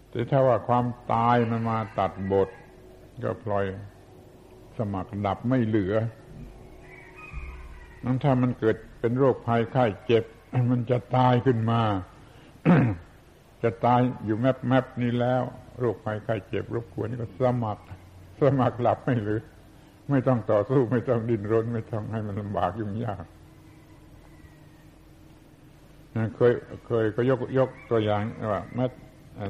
แต่ถ้าว่าความตายมันมาตัดบท ก็พลอยสมัครดับไม่เหลือนั้นถ้ามันเกิดเป็นโรคภัยไข้เจ็บ มันจะตายขึ้นมา จะตายอยู่แมบแมบนี้แล้ว โรคภัยไข้เจ็บรบกวนนี่ก็สมัคร สมัครหลับไม่เหลือ ไม่ต้องต่อสู้ไม่ต้องดิ้นรน ไม่ต้องให้มันลำบากยุ่งยากเคยเคยก็ยกยกตัวอย่างว่าแม้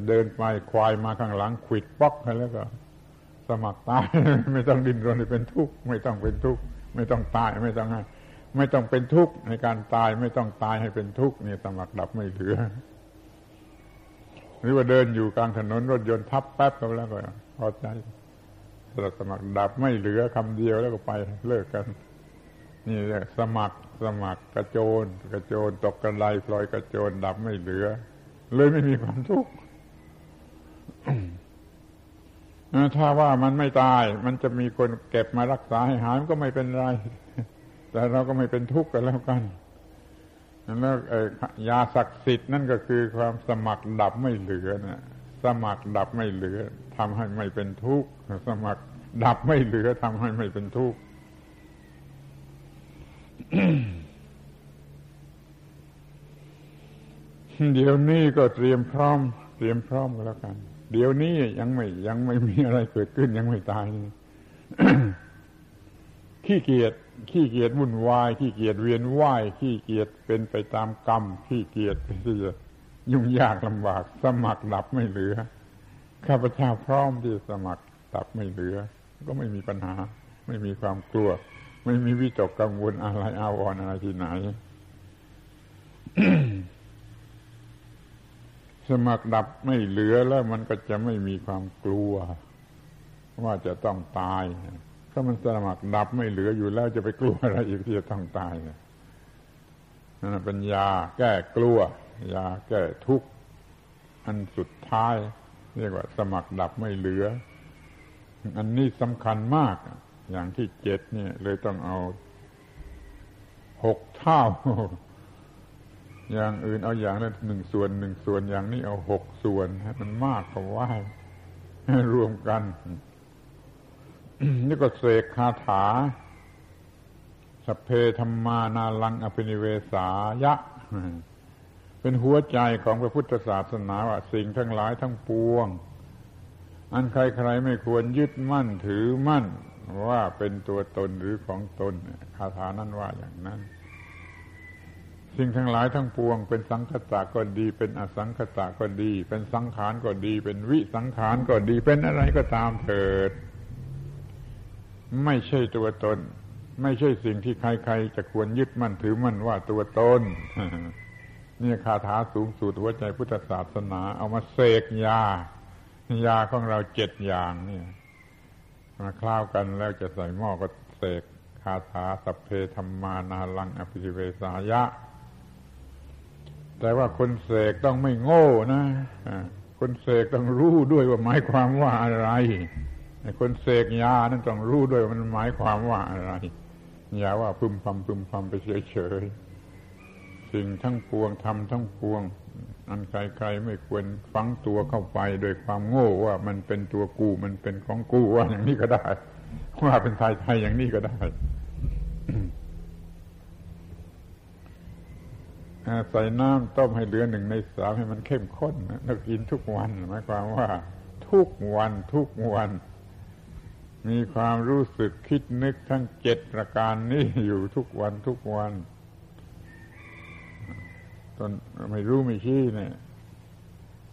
เดินไปควายมาข้างหลังขิดป๊อกให้แล้วก็ สมัครตาย ไม่ต้องดิ้นรนเป็นทุกข์ไม่ต้องเป็นทุกข์ไม่ต้องตายไม่ต้องให้ไม่ต้องเป็นทุกข์ในการตายไม่ต้องตายให้เป็นทุกข์นี่สมัครดับไม่เหลือหรือว่าเดินอยู่กลางถนนรถยนต์ทับแป๊บก็แล้วก็พอใจ เราสมัครดับไม่เหลือคำเดียวแล้วก็ไปเลิกกัน นี่เรียกสมัครสมัครกระโจนกระโจนตกกระไดพลอยกระโจนดับไม่เหลือ เลยไม่มีความทุกข์ถ้าว่ามันไม่ตาย มันจะมีคนเก็บมารักษาให้หายมันก็ไม่เป็นไร แต่เราก็ไม่เป็นทุกข์กันแล้วกันแล้วยาศักดิ์สิทธิ์นั่นก็คือความสมัครดับไม่เหลือนะ สมัครดับไม่เหลือทำให้ไม่เป็นทุกข์สมัครดับไม่เหลือทำให้ไม่เป็นทุกข์เดี๋ยวนี้ก็เตรียมพร้อม เตรียมพร้อมกันแล้วกัน เดี๋ยวนี้ยังไม่ยังไม่มีอะไรเกิดขึ้นยังไม่ตายขี้เกียจขี้เกียจวุ่นวายขี้เกียจเวียนว่ายขี้เกียจเป็นไปตามกรรมขี้เกียจที่จะยุ่ ยิ่งยากลำบาก สมัครดับไม่เหลือ ข้าพเจ้าพร้อมที่สมัครดับไม่เหลือ ก็ไม่มีปัญหา ไม่มีความกลัว ไม่มีวิตกกังวลอะไรอาวรอะไรที่ไหน สมัครดับไม่เหลือแล้วมันก็จะไม่มีความกลัว ว่าจะต้องตายถ้ามันสมัครดับไม่เหลืออยู่แล้วจะไปกลัวอะไรอีกที่จะต้องตายนั่นเป็นยาแก้กลัว ยาแก้ทุกข์อันสุดท้าย เรียกว่าสมัครดับไม่เหลือ อันนี้สำคัญมาก อย่างที่เจ็ดเนี่ย เลยต้องเอาหกเท่า อย่างอื่นเอาอย่างละหนึ่งส่วนหนึ่งส่วนอย่างนี้เอาหกส่วนให้มันมากกว่าว่ารวมกัน นี่ก็เสกคาถาสเพธรรมานาลังอภินิเวสายะ เป็นหัวใจของพระพุทธศาสนาว่าสิ่งทั้งหลายทั้งปวง อันใครๆไม่ควรยึดมั่นถือมั่นว่าเป็นตัวตนหรือของตนคาถานั้นว่าอย่างนั้น สิ่งทั้งหลายทั้งปวง เป็นสังคตะก็ดี เป็นอสังคตะก็ดี เป็นสังขารก็ดี เป็นวิสังขารก็ดี เป็นอะไรก็ตามเถิด ไม่ใช่ตัวตน ไม่ใช่สิ่งที่ใครๆ จะควรยึดมั่นถือมั่นว่าตัวตน นี่คาถาสูงสุดหัวใจพุทธศาสนา เอามาเสกยา ยาของเราเจ็ดอย่างนี่มาคล้าวกันแล้วจะใส่หม้อก็เสกคาถาสัพเพธรรมานาลังอภิเวสายะ แต่ว่าคนเสกต้องไม่โง่นะคนเสกต้องรู้ด้วยว่าหมายความว่าอะไรคนเสกยานั้นต้องรู้ด้วยว่ามันหมายความว่าอะไรอย่าว่าพึมพำพึมพำไปเฉยๆ สิ่งทั้งปวงทำทั้งปวง อันใครๆไม่ควรฟังตัวเข้าไปโดยความโง่ว่ามันเป็นตัวกูมันเป็นของกูว่าอย่างนี้ก็ได้ ว่าเป็นไทยไทยอย่างนี้ก็ได้ใส่น้ำต้มให้เหลือหนึ่งในสามให้มันเข้มข้นแล้วกินทุกวันหมายความว่า ทุกวันทุกวัน มีความรู้สึกคิดนึกทั้งเจ็ดประการนี้อยู่ทุกวันทุกวัน ตนไม่รู้ไม่ชี้เนี่ย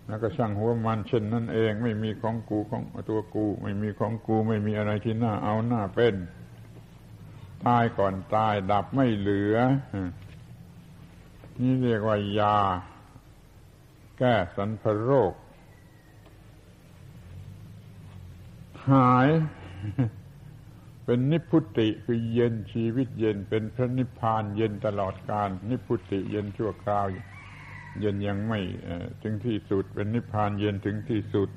แล้วก็ช่างหัวมันเช่นนั่นเอง ไม่มีของกูของตัวกู ไม่มีของกู ไม่มีอะไรที่น่าเอาหน้าเป็นตายก่อนตายดับไม่เหลือ นี่เรียกว่ายา แก้สันพโรค หาย เป็นนิพุติคือเย็นชีวิตเย็นเป็นพระนิพพานเย็นตลอดกาลนิพุติเย็นชั่วคราว เย็นยังไม่ถึงที่สุด เป็นนิพพานเย็นถึงที่สุด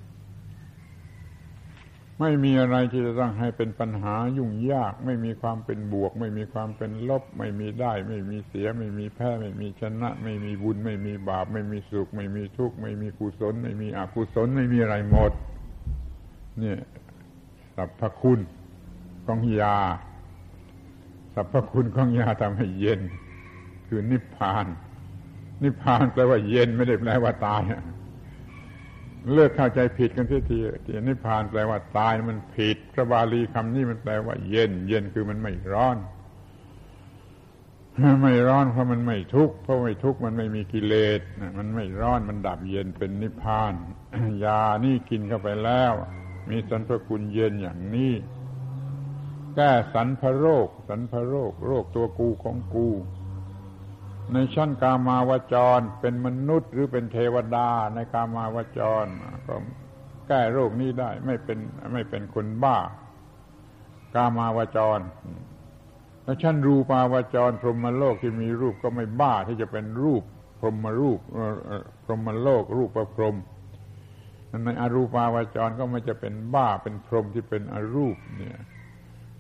ไม่มีอะไรที่จะต้องให้เป็นปัญหายุ่งยาก ไม่มีความเป็นบวก ไม่มีความเป็นลบ ไม่มีได้ ไม่มีเสีย ไม่มีแพ้ ไม่มีชนะ ไม่มีบุญ ไม่มีบาป ไม่มีสุข ไม่มีทุกข์ไม่มีกุศล ไม่มีอกุศลไม่มีอะไรหมด เนี่ยสรรพคุณ ของยาสรรพคุณของยาทำให้เย็น คือนิพพาน นิพพานแปลว่าเย็นไม่ได้แปลว่าตายเลิกเข้าใจผิดกันทีทีที่นิพพานแปลว่าตายมันผิดพระบาลีคำนี้มันแปลว่าเย็น เย็นคือมันไม่ร้อน ไม่ร้อนเพราะมันไม่ทุกข์เพราะไม่ทุกข์มันไม่มีกิเลสมันไม่ร้อนมันดับเย็นเป็นนิพพานยานี่กินเข้าไปแล้ว มีสันพคุณเย็นอย่างนี้ แก้สันพโรค สันพโรค โรคตัวกูของกู ในชั้นกามาวจร เป็นมนุษย์หรือเป็นเทวดาในกามาวจรก็แก้โรคนี้ได้ไม่เป็นไม่เป็นคนบ้า กามาวจร แล้วชั้นรูปาวจร พรหมโลกที่มีรูปก็ไม่บ้าที่จะเป็นรูป พรหมรูปพรหมโลก รูปประพรหมในอรูปาวจรก็ไม่จะเป็นบ้าเป็นพรหมที่เป็นอรูปเนี่ย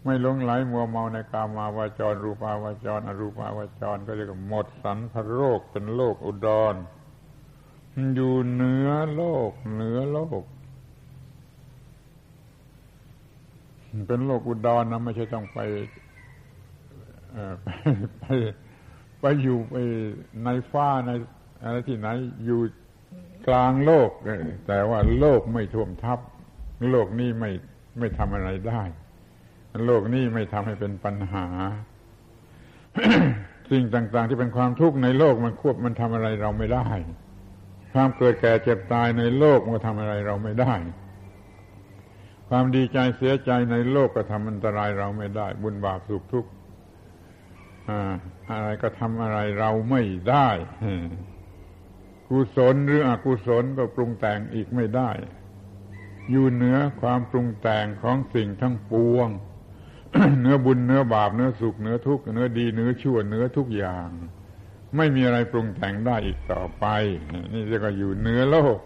ไม่หลงไหลมัวเมาในกามาวจร รูปาวจร อรูปาวจร ก็เรียกหมดสันพโรคเป็นโลกอุดร อยู่เหนือโลก เหนือโลก เป็นโลกอุดรนะไม่ใช่ต้องไปไปไปไปอยู่ไปในฟ้าในอะไรที่ไหนอยู่กลางโลกแต่ว่าโลกไม่ท่วมทับ โลกนี้ไม่ไม่ทำอะไรได้ โลกนี้ไม่ทำให้เป็นปัญหา สิ่งต่าง ๆ ที่เป็นความทุกข์ในโลกมันควบมันทำอะไรเราไม่ได้ ความเกิดแก่เจ็บตายในโลกมันทำอะไรเราไม่ได้ ความดีใจเสียใจในโลกก็ทำอันตรายเราไม่ได้ บุญบาปสุขทุกข์อะไรก็ทำอะไรเราไม่ได้กุศลหรืออกุศลก็ปรุงแต่งอีกไม่ได้ อยู่เหนือความปรุงแต่งของสิ่งทั้งปวง เนื้อบุญเนื้อบาปเนื้อสุขเนื้อทุกข์เนื้อดีเนื้อชั่วเนื้อทุกอย่าง ไม่มีอะไรปรุงแต่งได้อีกต่อไป นี่จะก็อยู่เนื้อโลก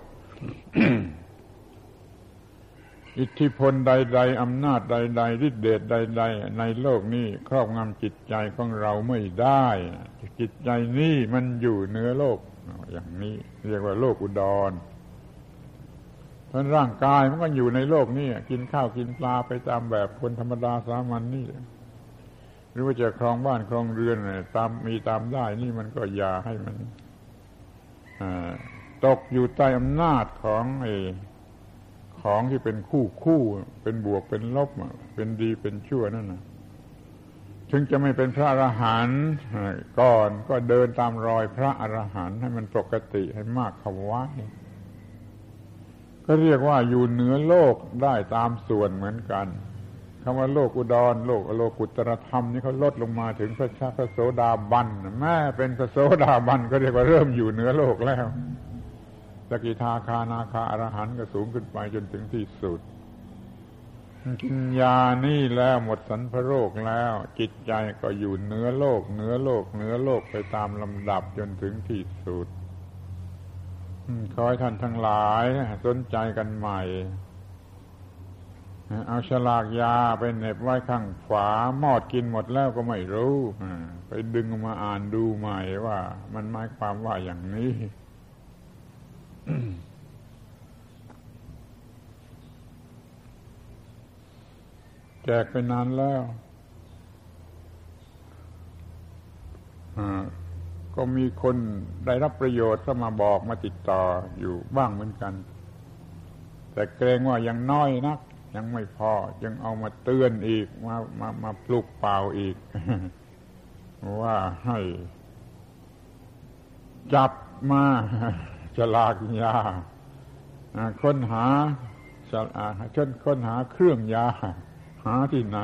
อิทธิพลใด ๆอำนาจใดๆฤทธิเดชใด ๆ ในโลกนี้ครอบงำจิตใจของเราไม่ได้ จิตใจนี้มันอยู่เนื้อโลกอย่างนี้ เรียกว่าโลกอุดร เพราะร่างกายมันก็อยู่ในโลกนี้กินข้าวกินปลาไปตามแบบคนธรรมดาสามัญนนี่ หรือว่าจะครองบ้านครองเรือนตามมีตามได้นี่มันก็อย่าให้มันตกอยู่ใต้อำนาจของไอ้ของที่เป็นคู่คู่เป็นบวกเป็นลบเป็นดีเป็นชั่วนั่นนะถึงจะไม่เป็นพระอรหันต์ก่อนก็เดินตามรอยพระอรหันต์ให้มันปกติให้มากเข้าไว้ ก็เรียกว่าอยู่เหนือโลกได้ตามส่วนเหมือนกันคำว่าโลกอุดร โลกโลกุตรธรรมนี่เขาลดลงมาถึงพระชาพระโสดาบันแม่เป็นพระโสดาบันก็เรียกว่าเริ่มอยู่เหนือโลกแล้วสกิทาคานาคาอรหันก็สูงขึ้นไปจนถึงที่สุด กินยานี่แล้วหมดสันพโรคแล้ว จิตใจก็อยู่เหนือโลกเหนือโลกเหนือโลกไปตามลำดับจนถึงที่สุด ขอให้ท่านทั้งหลายสนใจกันใหม่ เอาฉลากยาไปเน็บไว้ข้างฝามอดกินหมดแล้วก็ไม่รู้ไปดึงมาอ่านดูใหม่ว่า มันหมายความว่าอย่างนี้แจกไปนานแล้ว ก็มีคนได้รับประโยชน์ก็มาบอกมาติดต่ออยู่บ้างเหมือนกัน แต่เกรงว่ายังน้อยนัก ยังไม่พอยังเอามาเตือนอีกมามามาปลุกเป่าอีก ว่าให้ จับมาฉลากยาค้นหาชนค้นหาเครื่องยา หาที่ไหน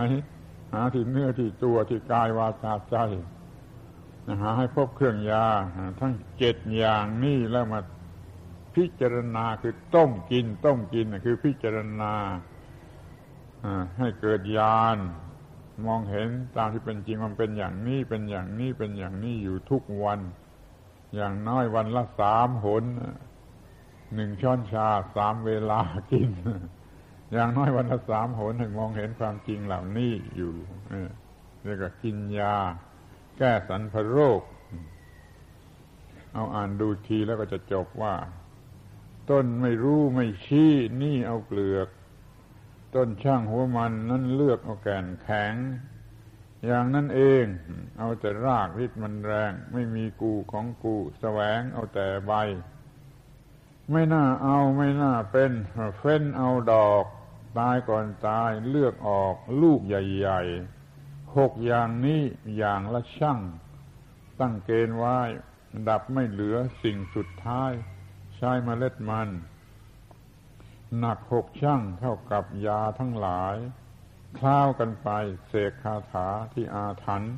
หาที่เนื้อที่ตัวที่กายวาจาใจ หาให้พบเครื่องยา ทั้งเจ็ดอย่างนี่แล้วมาพิจารณาคือต้มกิน ต้มกินคือพิจารณาให้เกิดญาณมองเห็นตามที่เป็นจริงมันเป็นอย่างนี้เป็นอย่างนี้เป็นอย่างนี้อยู่ทุกวัน อย่างน้อยวันละสามหนหนึ่งช้อนชาสามเวลากิน อย่างน้อยวันละสามหนถึงมองเห็นความจริงเหล่านี้อยู่เรียกว่ากินยา แก้สันพโรค เอาอ่านดูทีแล้วก็จะจบว่า ต้นไม่รู้ไม่ชี้นี่เอาเปลือก ต้นช่างหัวมันนั่นเลือกเอาแก่นแข็ง อย่างนั้นเอง เอาแต่รากฤทธิ์มันแรง ไม่มีกูของกูแสวงเอาแต่ใบ ไม่น่าเอาไม่น่าเป็นเฟ้นเอาดอก ตายก่อนตายเลือกออกลูกใหญ่ ๆ หกอย่างนี้อย่างละช่างตั้งเกณฑ์ไว้ ดับไม่เหลือสิ่งสุดท้าย ใช้เมล็ดมัน หนักหกช่างเท่ากับยาทั้งหลาย คล้าวกันไปเสกคาถาที่อาถรรพ์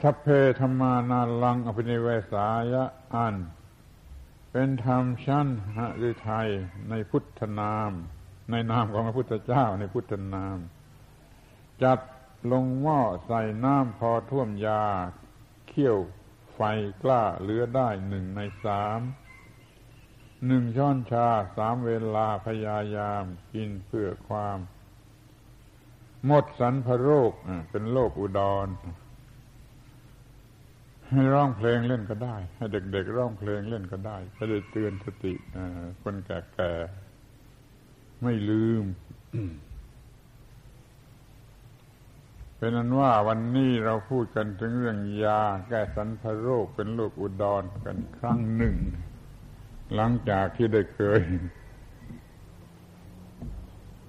ทัพเพธรรมานาลังอภินิเวสายะอัน เป็นธรรมชั้นหฤทัยในพุทธนาม ในนามของพระพุทธเจ้าในพุทธนาม จัด ลงหม้อใส่น้ำพอท่วมยา เคี่ยวไฟกล้าเหลือได้หนึ่งในสามหนึ่งช้อนชาสามเวลาพยายามกินเพื่อความ หมดสันพโรคเป็นโรคอุดร ให้ร้องเพลงเล่นก็ได้ ให้เด็กๆร้องเพลงเล่นก็ได้จะได้เตือนสติคนแก่ๆไม่ลืม เป็นนั้นว่าวันนี้เราพูดกันถึงเรื่องยาแก้สันพโรคเป็นโรคอุดรกันครั้งหนึ่ง หลังจากที่ได้เคย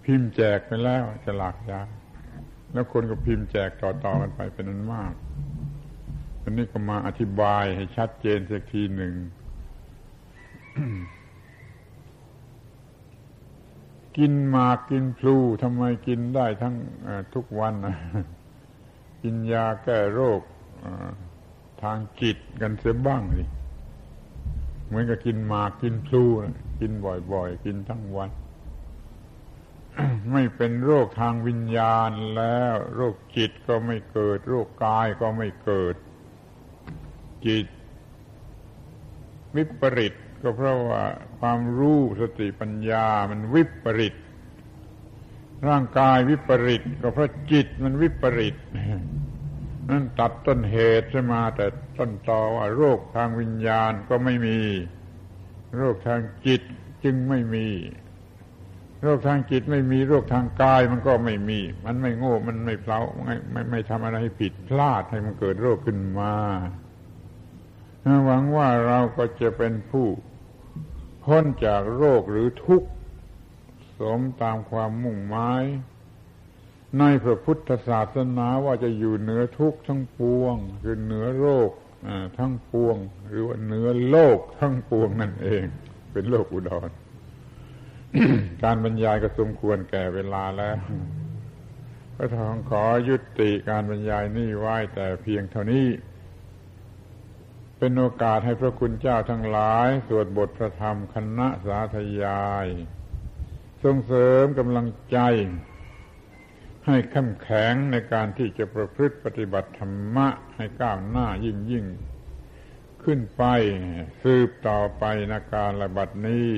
พิมพ์แจกไปแล้วฉลากยา แล้วคนก็พิมพ์แจกต่อๆกันไปเป็นนั้นมากวันนี้ก็มาอธิบายให้ชัดเจนสักทีหนึ่ง กินมากกินพลูทำไมกินได้ทั้งทุกวันนะ กินยาแก้โรคทางจิตกันเสียบ้างสิเหมือนกับกินหมากกินพลูกินบ่อยๆ กินทั้งวัน ไม่เป็นโรคทางวิญญาณแล้ว โรคจิตก็ไม่เกิด โรคกายก็ไม่เกิด จิตวิปริตก็เพราะว่าความรู้สติปัญญามันวิปริต ร่างกายวิปริตก็เพราะจิตมันวิปริตนั่นตัดต้นเหตุใช่มา แต่ต้นตอว่าโรคทางวิญญาณก็ไม่มี โรคทางจิตจึงไม่มี โรคทางจิตไม่มี โรคทางกายมันก็ไม่มี มันไม่โง่มันไม่เพลาไม่ไม่ไม่ทำอะไรให้ผิดพลาดให้มันเกิดโรคขึ้นมาหวังว่าเราก็จะเป็นผู้พ้นจากโรคหรือทุกข์ สมตามความมุ่งหมาย ในพระพุทธศาสนาว่าจะอยู่เหนือทุกข์ทั้งปวง คือเหนือโรคทั้งปวง หรือว่าเหนือโลกทั้งปวงนั่นเอง เป็นโลกอุดร การบรรยายก็สมควรแก่เวลาแล้วก็ทองขอยุติการบรรยายนี่ไว้แต่เพียงเท่านี้ เป็นโอกาสให้พระคุณเจ้าทั้งหลาย สวดบทพระธรรมคณะสาธยาย ส่งเสริมกำลังใจ ให้เข้มแข็งในการที่จะประพฤติปฏิบัติธรรมะให้ก้าวหน้ายิ่งยิ่งขึ้นไปสืบต่อไปในการระบัดนี้